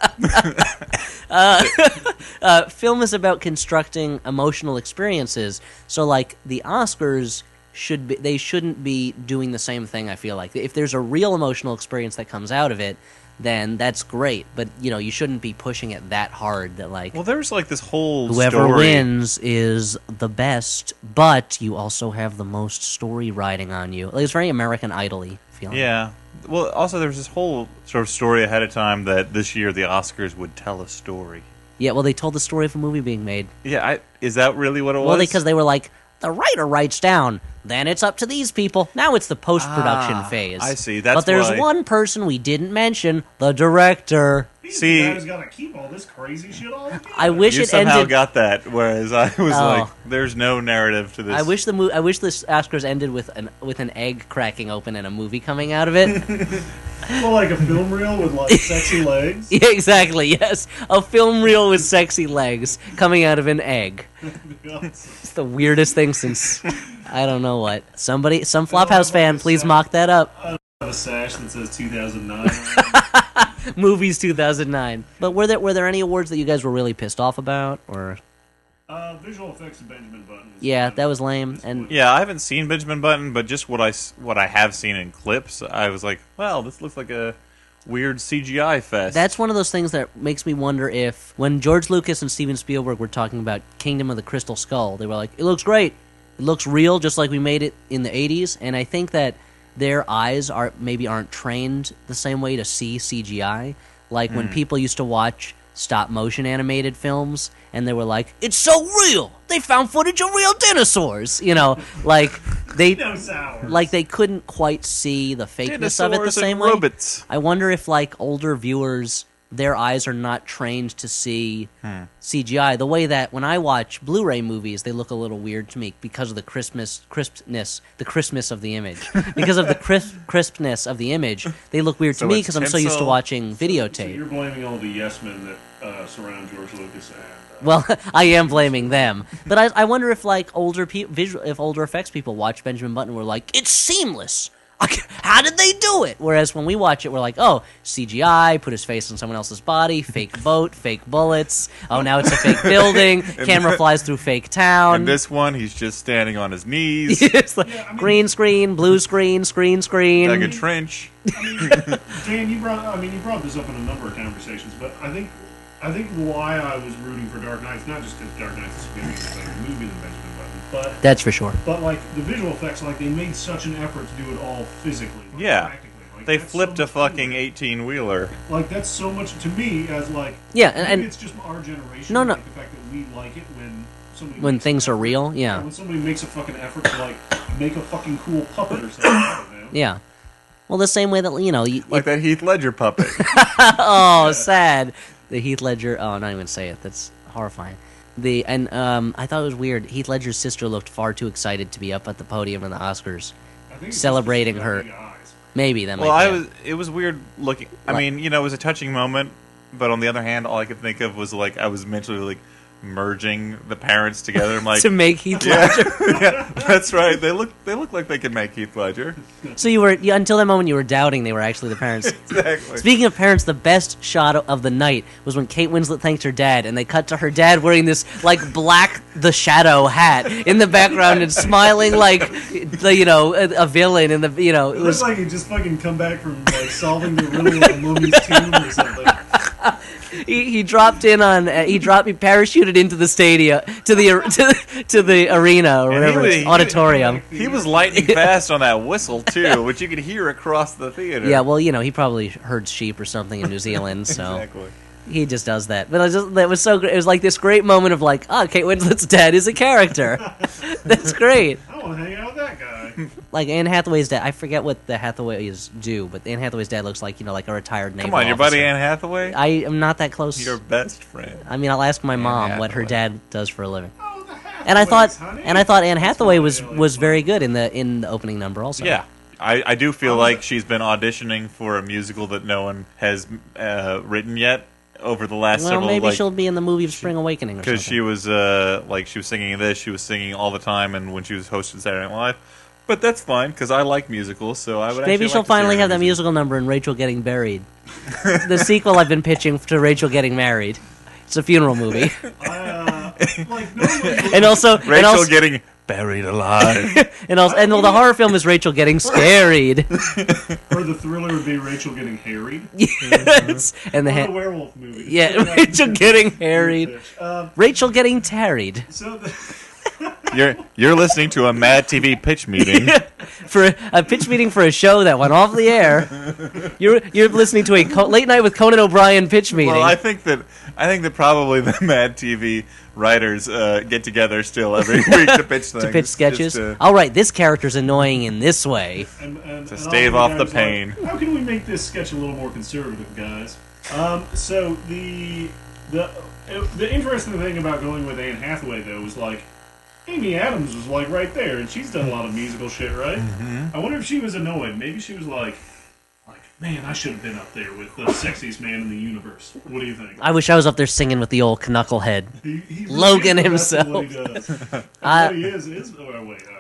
uh, film is about constructing emotional experiences so like the oscars should be they shouldn't be doing the same thing i feel like if there's a real emotional experience that comes out of it then that's great but you know you shouldn't be pushing it that hard that like well, there's like this whole Whoever story. wins is the best, but you also have the most story riding on you. Like, it's very American Idol-y feeling. Yeah. Well, also there's this whole sort of story ahead of time that this year the Oscars would tell a story. Yeah, well, they told the story of a movie being made. Yeah, I, is that really what it was? Well, because they were like, the writer writes down, then it's up to these people. Now it's the post-production Ah, phase. I see. That's but there's why- one person we didn't mention, the director. He's See- the got to keep all this crazy shit all together. I wish you it somehow ended. got that, whereas I was Oh. like, "There's no narrative to this." I wish the mo- I wish this Oscars ended with an with an egg cracking open and a movie coming out of it. Well, like a film reel with like sexy legs. Yeah, exactly. Yes, a film reel with sexy legs coming out of an egg. It's the weirdest thing since I don't know what. Somebody, some Flophouse fan, please mock that up. I have a sash that says 2009. Movies 2009. But were there were there any awards that you guys were really pissed off about, or uh, visual effects of Benjamin Button. was yeah, fun. that was lame. And Yeah, I haven't seen Benjamin Button, but just what I what I have seen in clips, I was like, "Well, this looks like a weird CGI fest." that's one of those things that makes me wonder if when George Lucas and Steven Spielberg were talking about Kingdom of the Crystal Skull, they were like, "It looks great. It looks real, just like we made it in the '80s." And I think that their eyes are maybe aren't trained the same way to see CGI. Like when hmm. people used to watch stop motion animated films and they were like, "It's so real. They found footage of real dinosaurs." You know, like they Dinosaurs. like they couldn't quite see the fakeness of it the Dinosaurs and same way. robots. I wonder if like older viewers, their eyes are not trained to see Hmm. CGI the way that when I watch Blu-ray movies, they look a little weird to me because of the Christmas crispness, the crispness of the image. because of the crisp, crispness of the image, they look weird So to me because I'm so used to tinsel? watching So videotape. you're blaming all the yes men that uh, surround George Lucas and. Uh, Well, I am blaming them, but I, I wonder if like older pe- visual, if older effects people watch Benjamin Button, were like, it's seamless. Like, How did they do it? Whereas when we watch it, we're like, oh, CGI, put his face on someone else's body, fake boat, fake bullets. Oh, now it's a fake building. Camera flies through fake town. And this one, he's just standing on his knees, it's like Yeah, I mean- green screen, blue screen, screen screen. dug a trench. I mean, Dan, you brought. I mean, you brought this up in a number of conversations, but I think, I think why I was rooting for Dark Knight is not just because Dark Knight's a significantly better movie than Benjamin Button, but That's for sure. but like the visual effects, like they made such an effort to do it all physically. like, Yeah. practically. Like, They that's flipped so a much fucking eighteen wheeler. Like that's so much to me as like. Yeah, and- maybe and- it's just our generation. No, no. Like the fact that we like it when somebody When makes things are effort- real, yeah. When somebody makes a fucking effort to like make a fucking cool puppet or something. I don't know. Yeah. Well, the same way that you know, you, Like that Heath Ledger puppet. oh, sad. The Heath Ledger. Oh, not even say it. That's horrifying. The and um, I thought it was weird. Heath Ledger's sister looked far too excited to be up at the podium in the Oscars, I think celebrating her. eyes. Maybe that Well, might. I be it. was. It was weird looking. I What? mean, you know, it was a touching moment, but on the other hand, all I could think of was like I was mentally like merging the parents together. I'm like, to make Heath yeah, Ledger. yeah, that's right. They look. They look like they could make Heath Ledger. So you were you, until that moment you were doubting they were actually the parents. Exactly. Speaking of parents, the best shot of the night was when Kate Winslet thanked her dad, and they cut to her dad wearing this like black The Shadow hat in the background and smiling like the you know a, a villain in the you know It it looks was like he just fucking come back from like solving the riddle of the mummy's tomb or something. He, he dropped in on uh, he dropped he parachuted into the stadium to the to, the- to the arena or And he whatever was- it's- he- auditorium. He was lightning fast on that whistle too, which you could hear across the theater. Yeah, well, you know, he probably herds sheep or something in New Zealand, so exactly. he just does that. But I just that was so great. It was like this great moment of like, oh, Kate Winslet's dad is a character. That's great. I want to hang out with that guy. Like Anne Hathaway's dad. I forget what the Hathaways do, but Anne Hathaway's dad looks like you know like a retired naval Come on, your buddy. Anne Hathaway. I am not that close. your best friend. I mean, I'll ask my mom what her dad does for a living. Oh, the And I thought, honey. and I thought Anne Hathaway was That's was funny. very good in the in the opening number also. Yeah. I, I do feel Oh, like she's been auditioning for a musical that no one has uh, written yet over the last Well, several maybe like she'll be in the movie of Spring Awakening because she was uh, like she was singing this, she was singing all the time, and when she was hosting Saturday Night Live. But that's fine because I like musicals, so I would. Maybe she'll like to see her finally have that musical number in Rachel Getting Buried. the sequel I've been pitching to Rachel Getting Married. It's a funeral movie, I, uh, like normally, and also and Rachel also, getting buried alive. and also and well, the horror film is Rachel Getting Scared. or the thriller would be Rachel getting harried. Yes. and the Or the werewolf movie. yeah, Rachel Getting Harried. Um, Rachel Getting Tarried so the, you're you're listening to a Mad TV pitch meeting. for a pitch meeting for a show that went off the air. You're you're listening to a co- late night with Conan O'Brien pitch meeting. Well, I think that I think that probably the Mad TV writers uh, get together still every week to pitch things. to pitch sketches. just to- All right, this character's annoying in this way. and, and, To and stave all off the guys like, pain. How can we make this sketch a little more conservative, guys? Um, so the the the interesting thing about going with Anne Hathaway though was like Amy Adams was like right there, and she's done a lot of musical shit, right? Mm-hmm. I wonder if she was annoyed. Maybe she was like, like, man, I should have been up there with the sexiest man in the universe. What do you think? I wish I was up there singing with the old knucklehead. He, he really Logan himself. the best at What he, does. What he is is. Oh wait, uh,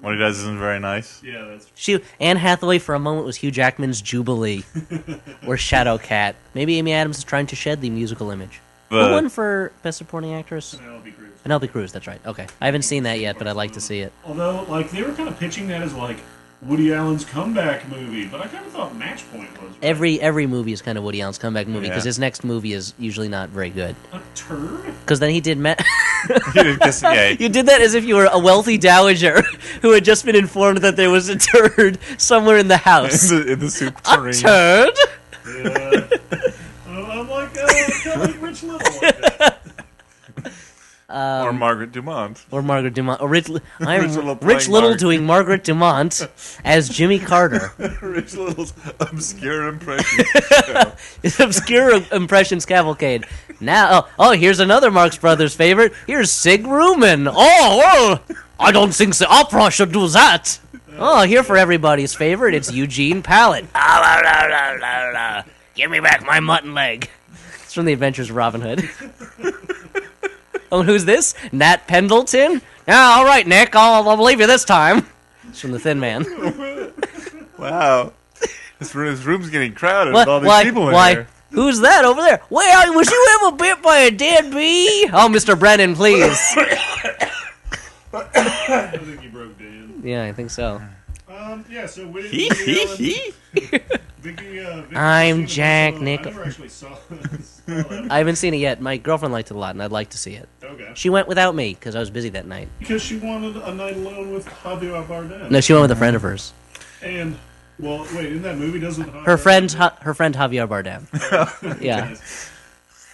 what he does isn't very nice. yeah, that's She Anne Hathaway for a moment was Hugh Jackman's Jubilee or Shadowcat. Maybe Amy Adams is trying to shed the musical image. Who But won for Best Supporting Actress? Penelope Cruz. Penelope Cruz. That's right. Okay, I haven't seen that yet, but I'd like to see it. Although, like, they were kind of pitching that as like Woody Allen's comeback movie, but I kind of thought Match Point was right? Every every movie is kind of Woody Allen's comeback movie because Yeah. his next movie is usually not very good. a turd. Because then he did. Ma- he did just, yeah, you did that as if you were a wealthy dowager who had just been informed that there was a turd somewhere in the house. in the, in the soup a tureen. turd. Yeah. Uh, I'm like, uh, kind of like Rich Little. Like that. Or Margaret Dumont. Or Margaret Dumont. Or Rich, I'm Rich Little Rich Little Margaret. doing Margaret Dumont as Jimmy Carter. Rich Little's obscure impression. It's obscure impressions cavalcade. Now, oh, oh, here's another Marx Brothers favorite. Here's Sig Ruman. Oh, oh, I don't think the opera should do that. Oh, here for everybody's favorite, it's Eugene Pallette. Ah, la, la, la, la, la. Give me back my mutton leg. It's from The Adventures of Robin Hood. Oh, who's this? Nat Pendleton? Yeah, all right, Nick. I'll, I'll believe you this time. It's from The Thin Man. wow. This, room, this room's getting crowded What? with all these Why? people in Why? here. Who's that over there? Well, was you ever bit by a dead bee? Oh, Mr. Brennan, please. I think you broke Dan. yeah, I think so. Um, yeah. So Woody, He, Woody he, Allen, he. Vicky, uh, Vicky I'm Jack Barcelona. Nichol- I never actually saw, saw. I haven't seen it yet. My girlfriend liked it a lot, and I'd like to see it. Okay. She went without me because I was busy that night. Because she wanted a night alone with Javier Bardem. No, she went with a friend of hers. And well, wait, in that movie doesn't Her friend, Ha- her friend Javier Bardem. Oh, yeah,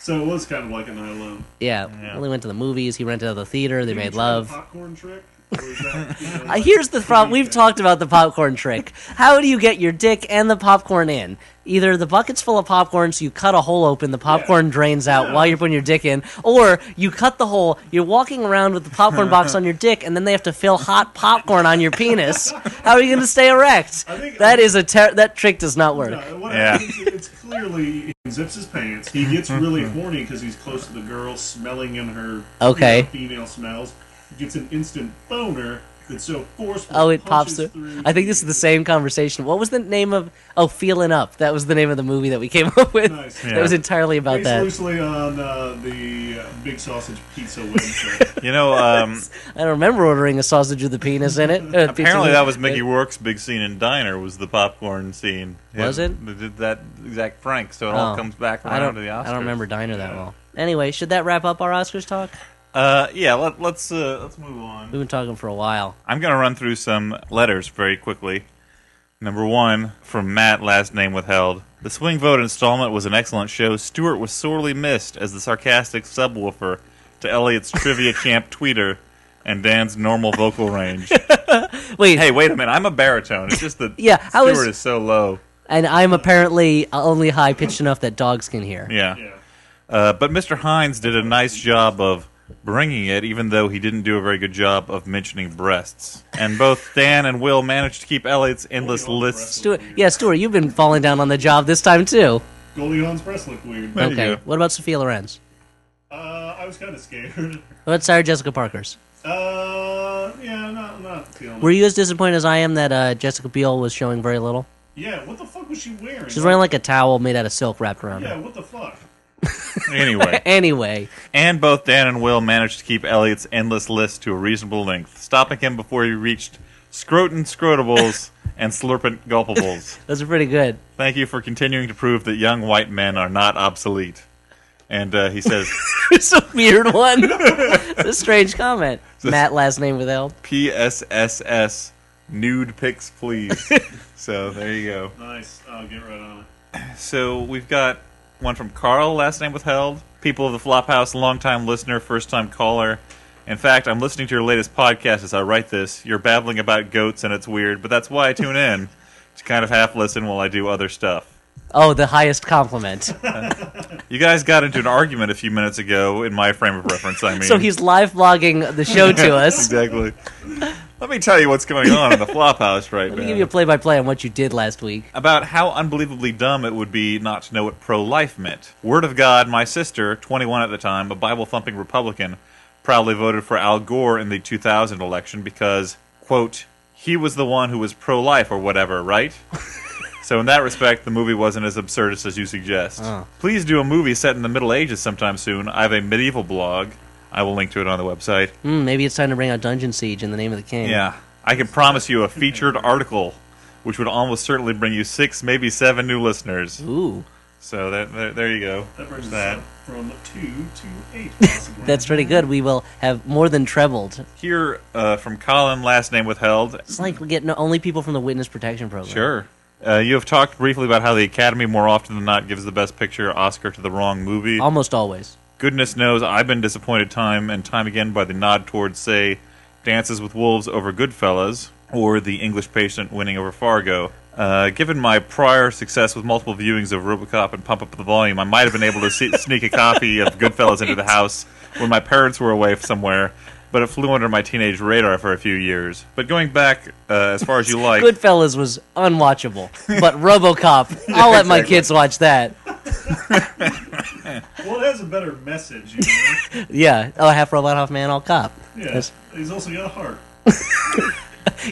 So it was kind of like a night alone. yeah. Yeah. Well, they went to the movies. He rented out the theater. They Did he made try the love. Popcorn trick. Or is that, you know, Uh, here's the problem. We've talked about the popcorn trick. How do you get your dick and the popcorn in? Either the bucket's full of popcorn, so you cut a hole open, the popcorn drains out Yeah. while you're putting your dick in, or you cut the hole, you're walking around with the popcorn box on your dick, and then they have to fill hot popcorn on your penis. How are you going to stay erect? I think- That is a ter- that trick does not work. No, what Yeah. happens is it's clearly he zips his pants. He gets really horny because he's close to the girl, smelling in her Okay. you know, female smells. He gets an instant boner that's so forceful. Oh, it pops punches through. I think this is the same conversation. What was the name of? Oh, Feeling Up. That was the name of the movie that we came up with. Nice. That was entirely about Based that. loosely on uh, the uh, Big Sausage Pizza website. You know, um, I don't remember ordering a sausage with a penis in it. Uh, apparently that was Mickey Rourke's big scene in Diner was the popcorn scene. Was Yeah, it? That exact Frank, so it all Oh. comes back around I don't. to the Oscars. I don't remember Diner that Yeah. well. Anyway, should that wrap up our Oscars talk? Uh, yeah, let, let's uh, let's move on. We've been talking for a while. I'm going to run through some letters very quickly. Number one, from Matt, last name withheld. The Swing Vote installment was an excellent show. Stuart was sorely missed as the sarcastic subwoofer to Elliot's trivia champ tweeter and Dan's normal vocal range. Wait, hey, wait a minute. I'm a baritone. It's just that Yeah, how Stuart is- is so low. and I'm apparently only high pitched enough that dogs can hear. Yeah. yeah. Uh, but Mr. Hines did a nice job of bringing it, even though he didn't do a very good job of mentioning breasts. And both Dan and Will managed to keep Elliot's endless Goldie Hawn's lists. Stuart, yeah, Stuart, you've been falling down on the job this time too. Goldie Hawn's breasts look weird. There you Okay, go. what about Sophia Loren's? Uh, I was kind of scared. What about Sarah Jessica Parker's? Uh, yeah, not not feeling. Were you as disappointed as I am that uh, Jessica Biel was showing very little? Yeah, what the fuck was she wearing? She's wearing like a towel made out of silk wrapped around Yeah, her. what the fuck? Anyway. Anyway, And both Dan and Will managed to keep Elliot's endless list to a reasonable length, stopping him before he reached scrotin scrotables and slurpant gulpables. those are pretty good. Thank you for continuing to prove that young white men are not obsolete. And uh, he says, it's a weird one. it's a strange comment. Matt, last name withheld. PSSS, nude pics, please. so there you go. Nice. I'll get right on it. So we've got one from Carl, last name withheld. People of the Flophouse, longtime listener, first time caller. In fact, I'm listening to your latest podcast as I write this. You're babbling about goats and it's weird, but that's why I tune in to kind of half listen while I do other stuff. Oh, the highest compliment. You guys got into an argument a few minutes ago in my frame of reference, I mean. So he's live blogging the show to us. Exactly. Let me tell you what's going on in the Flophouse right now. Let me give you a play by play on what you did last week. about how unbelievably dumb it would be not to know what pro life meant. Word of God, my sister, 21 at the time, a Bible thumping Republican, proudly voted for Al Gore in the 2000 election because, quote, he was the one who was pro life or whatever, right? so, in that respect, the movie wasn't as absurdist as you suggest. Oh. Please do a movie set in the Middle Ages sometime soon. I have a medieval blog. I will link to it on the website. Hmm, maybe it's time to bring out Dungeon Siege in the name of the king. Yeah. I can promise you a featured article, which would almost certainly bring you six, maybe seven new listeners. Ooh, So there, there, there you go. That brings That. us up from two to eight, that's pretty good. We will have more than trebled. Here uh, from Colin, last name withheld. It's like we get no, only people from the Witness Protection Program. Sure. Uh, you have talked briefly about how the Academy more often than not gives the Best Picture Oscar to the wrong movie. Almost always. Goodness knows I've been disappointed time and time again by the nod towards, say, Dances with Wolves over Goodfellas or The English Patient winning over Fargo. Uh, given my prior success with multiple viewings of Robocop and Pump Up the Volume, I might have been able to see, sneak a copy of Goodfellas into the house when my parents were away somewhere, but it flew under my teenage radar for a few years. But going back uh, as far as you like, Goodfellas was unwatchable, but RoboCop, I'll let my exactly. kids watch that. well, it has a better message, you know. Yeah. Oh, half robot, half man, all cop. Yeah, That's- he's also got a heart.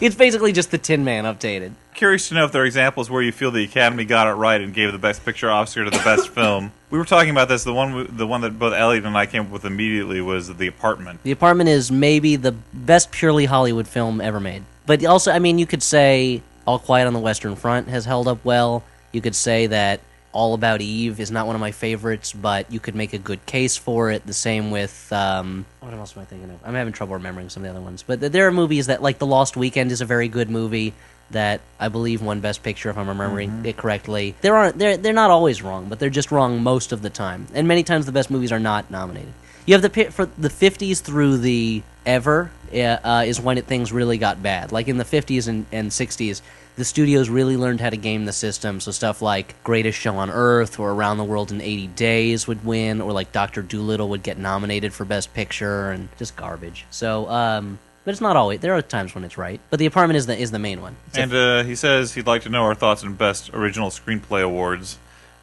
It's basically just the Tin Man updated. curious to know if there are examples where you feel the Academy got it right and gave the Best Picture Oscar to the best film. We were talking about this. The one, the one that both Elliot and I came up with immediately was The Apartment. The Apartment is maybe the best purely Hollywood film ever made. But also, I mean, you could say All Quiet on the Western Front has held up well. You could say that All About Eve is not one of my favorites, but you could make a good case for it. The same with um, what else am I thinking of? I'm having trouble remembering some of the other ones. But th- there are movies that, like The Lost Weekend, is a very good movie that I believe won Best Picture if I'm remembering it correctly. There aren't they're they're not always wrong, but they're just wrong most of the time. And many times the best movies are not nominated. You have the for the 50s through the ever uh, uh, is when it, things really got bad. Like in the 50s and, and 60s, the studios really learned how to game the system. So stuff like Greatest Show on Earth or Around the World in 80 Days would win, or like Doctor Doolittle would get nominated for Best Picture, and just garbage. So, um, but it's not always. There are times when it's right. But the apartment is the is the main one. It's a- And uh, he says he'd like to know our thoughts on Best Original Screenplay Awards.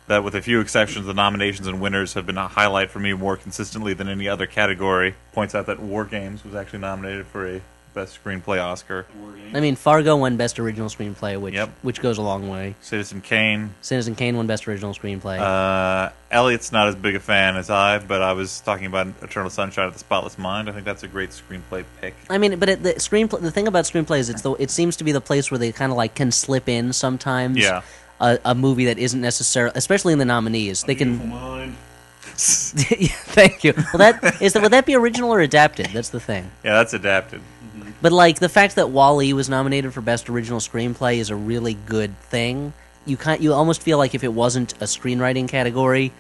That, with a few exceptions, the nominations and winners have been a highlight for me more consistently than any other category. Points out that War Games was actually nominated for a Best Screenplay Oscar. I mean, Fargo won Best Original Screenplay, which Yep. which goes a long way. Citizen Kane. Citizen Kane won Best Original Screenplay. Uh, Elliot's not as big a fan as I, but I was talking about Eternal Sunshine of the Spotless Mind. I think that's a great screenplay pick. I mean, but it, the screenplay. The thing about screenplay is it's the. It seems to be the place where they kind of like can slip in sometimes. Yeah. A, a movie that isn't necessarily, especially in the nominees, they can. mind. Yeah, Thank you. Well, that is that. Would that be original or adapted? That's the thing. Yeah, that's adapted. But like the fact that Wall-E was nominated for best original screenplay is a really good thing. You can't. You almost feel like if it wasn't a screenwriting category,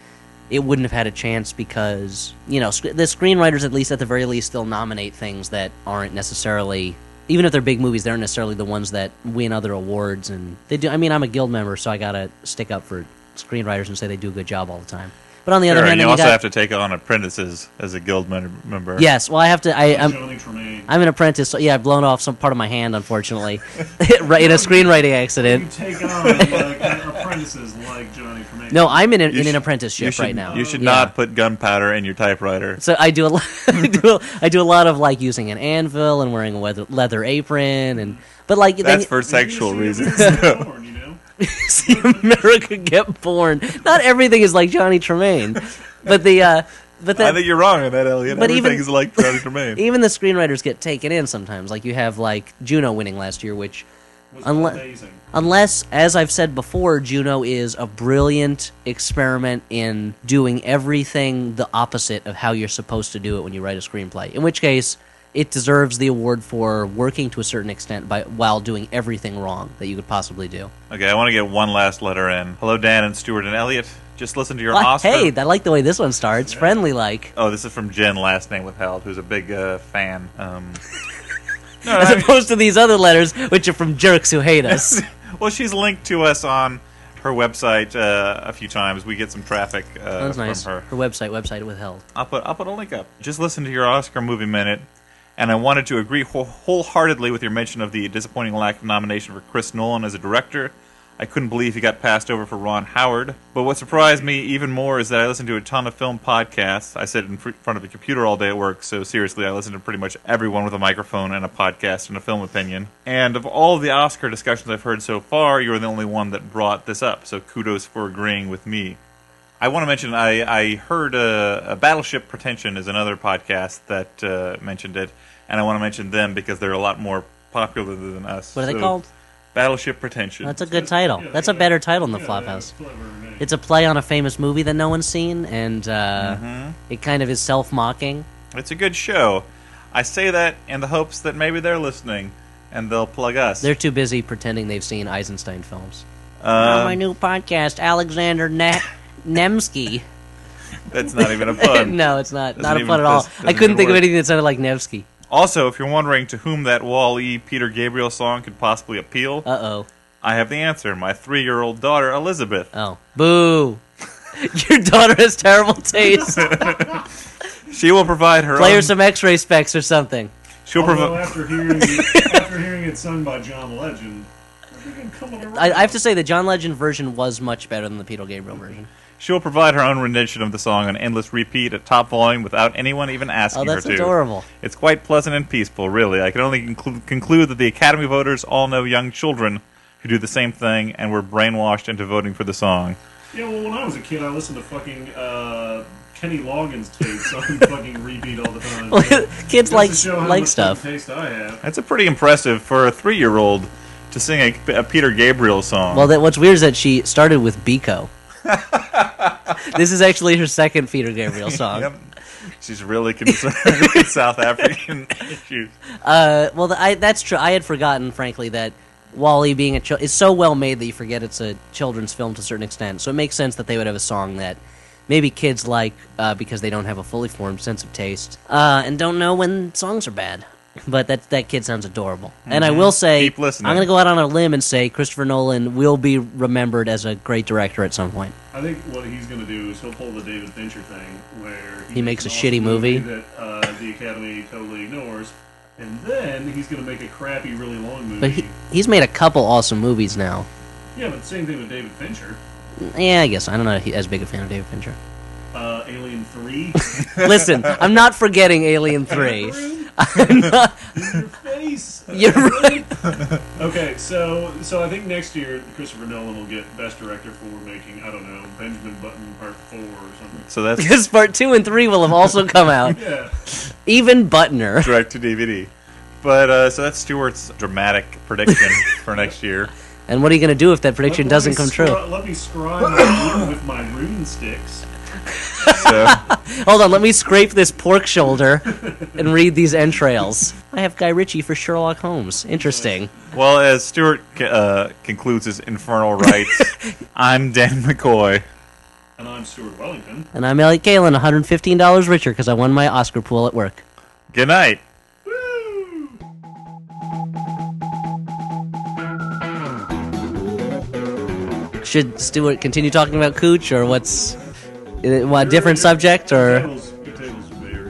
it wouldn't have had a chance because you know sc- the screenwriters at least at the very least still nominate things that aren't necessarily even if they're big movies they aren't necessarily the ones that win other awards and they do i mean i'm a guild member so i gotta stick up for screenwriters and say they do a good job all the time but on the other Sure, hand and you then also got, have to take on apprentices as a guild member. yes well i have to i I'm, I'm an apprentice. So yeah, I've blown off some part of my hand, unfortunately, right in a screenwriting accident. you accident. take on uh, like apprentices like Johnny Tremain. No, I'm in, a, You in an apprenticeship should, right now. You should Yeah. not put gunpowder in your typewriter. So I do a lot. I do. A, I do a lot of like using an anvil and wearing a leather, leather apron, and but like That's you- for sexual You see reasons. American Born, you know? see America get born. Not everything is like Johnny Tremain, but the uh, but I think you're wrong on that, Elliot. But even- Everything's like Johnny Tremain. even the screenwriters get taken in sometimes. Like you have like Juno winning last year, which Was Unle- amazing. Unless, as I've said before, Juno is a brilliant experiment in doing everything the opposite of how you're supposed to do it when you write a screenplay. In which case, it deserves the award for working to a certain extent by while doing everything wrong that you could possibly do. Okay, I want to get one last letter in. Hello, Dan and Stuart and Elliot. Just listen to your Well, Oscar. hey, I like the way this one starts. Friendly like. Oh, this is from Jen, last name withheld, who's a big uh, fan. Um, no, As I mean- opposed to these other letters, which are from jerks who hate us. well, she's linked to us on her website uh, a few times. We get some traffic uh, That's from nice. her. Her website, website withheld. I'll put I'll put a link up. Just listen to your Oscar movie minute, and I wanted to agree wholeheartedly with your mention of the disappointing lack of nomination for Chris Nolan as a director. I couldn't believe he got passed over for Ron Howard. But what surprised me even more is that I listened to a ton of film podcasts. I sit in front of the computer all day at work, so seriously, I listen to pretty much everyone with a microphone and a podcast and a film opinion. And of all the Oscar discussions I've heard so far, you're the only one that brought this up. So kudos for agreeing with me. I want to mention I, I heard uh, a Battleship Pretension is another podcast that uh, mentioned it, and I want to mention them because they're a lot more popular than us. What are they So, called? Battleship Pretension. That's a good title. Yeah, That's a better title than the Yeah, Flophouse. yeah. It's a play on a famous movie that no one's seen, and uh, Mm-hmm. it kind of is self-mocking. It's a good show. I say that in the hopes that maybe they're listening and they'll plug us. They're too busy pretending they've seen Eisenstein films. Um, on my new podcast, Alexander ne- Nemsky. that's not even a pun. no, it's not. Doesn't not a even- fun at all. I couldn't even think of anything that sounded like Nevsky. Also, if you're wondering to whom that Wall-E Peter Gabriel song could possibly appeal, Uh oh. I have the answer. My three-year-old daughter, Elizabeth. Oh. Boo. Your daughter has terrible taste. She will provide her Play her own. some X-ray specs or something. she'll Although provide. after hearing after hearing it sung by John Legend, I think I'm coming around. I, I have to say the John Legend version was much better than the Peter Gabriel version. She will provide her own rendition of the song on endless repeat at top volume without anyone even asking Oh, that's her to. adorable. It's quite pleasant and peaceful, really. I can only conclu- conclude that the Academy voters all know young children who do the same thing and were brainwashed into voting for the song. Yeah, well, when I was a kid, I listened to fucking uh, Kenny Loggins tapes on fucking repeat all the time. So, Kids just like to show how like much stuff. Taste I have. That's a pretty impressive for a three-year-old to sing a, a Peter Gabriel song. Well, that, what's weird is that she started with Biko. this is actually her second Peter Gabriel song. Yep. She's really concerned with South African issues. Uh, well, I, that's true. I had forgotten, frankly, that Wall-E being a child is so well made that you forget it's a children's film to a certain extent. So it makes sense that they would have a song that maybe kids like uh, because they don't have a fully formed sense of taste uh, and don't know when songs are bad. But that that kid sounds adorable, and I will say, Mm-hmm. Keep listening. I'm going to go out on a limb and say Christopher Nolan will be remembered as a great director at some point. I think what he's going to do is he'll pull the David Fincher thing, where He makes a an shitty awesome movie. that uh, the Academy totally ignores, and then he's going to make a crappy, really long movie. But he, he's made a couple awesome movies now. yeah, but same thing with David Fincher. Yeah, I guess I'm not know as big a fan of David Fincher. Uh, Alien Three. Listen, I'm not forgetting Alien Three. I'm not, Your face. you're right. Okay, so so I think next year Christopher Nolan will get Best Director for making I don't know Benjamin Button Part Four or something. So that's Because part two and three will have also come out. Yeah, Even Butner. direct to DVD. But uh, so that's Stuart's dramatic prediction for next year. And what are you going to do if that prediction Let- let doesn't me come true? Let me scribe with my rune sticks. So Hold on, let me scrape this pork shoulder and read these entrails. I have Guy Ritchie for Sherlock Holmes. Interesting. well, as Stuart uh, concludes his infernal rites, I'm Dan McCoy. And I'm Stuart Wellington. And I'm Elliot Kalan, $115 richer because I won my Oscar pool at work. Good night. Should Stuart continue talking about Cooch or what's what, different subject or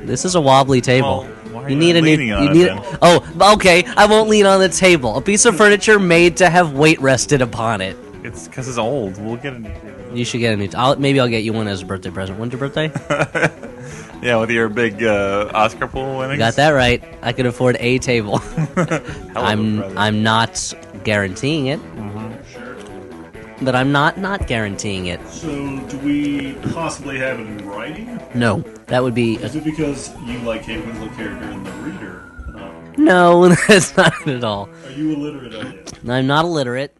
this is a wobbly table. Well, you you need a new. You need. then? oh, okay. I won't lean on the table. A piece of furniture made to have weight rested upon it. It's because it's old. We'll get a new table. You should get a new. I'll, maybe I'll get you one as a birthday present. When's your birthday? Yeah, with your big uh, Oscar pool winnings. Got that right. I can afford a table. A I'm. I'm not guaranteeing it, Sure. But I'm not not guaranteeing it. So, do we possibly have it in writing? No, that would be Is it because you like Kate Winslet character in The Reader? Uh, no. That's not it at all. are you illiterate, Elliot? I'm not illiterate.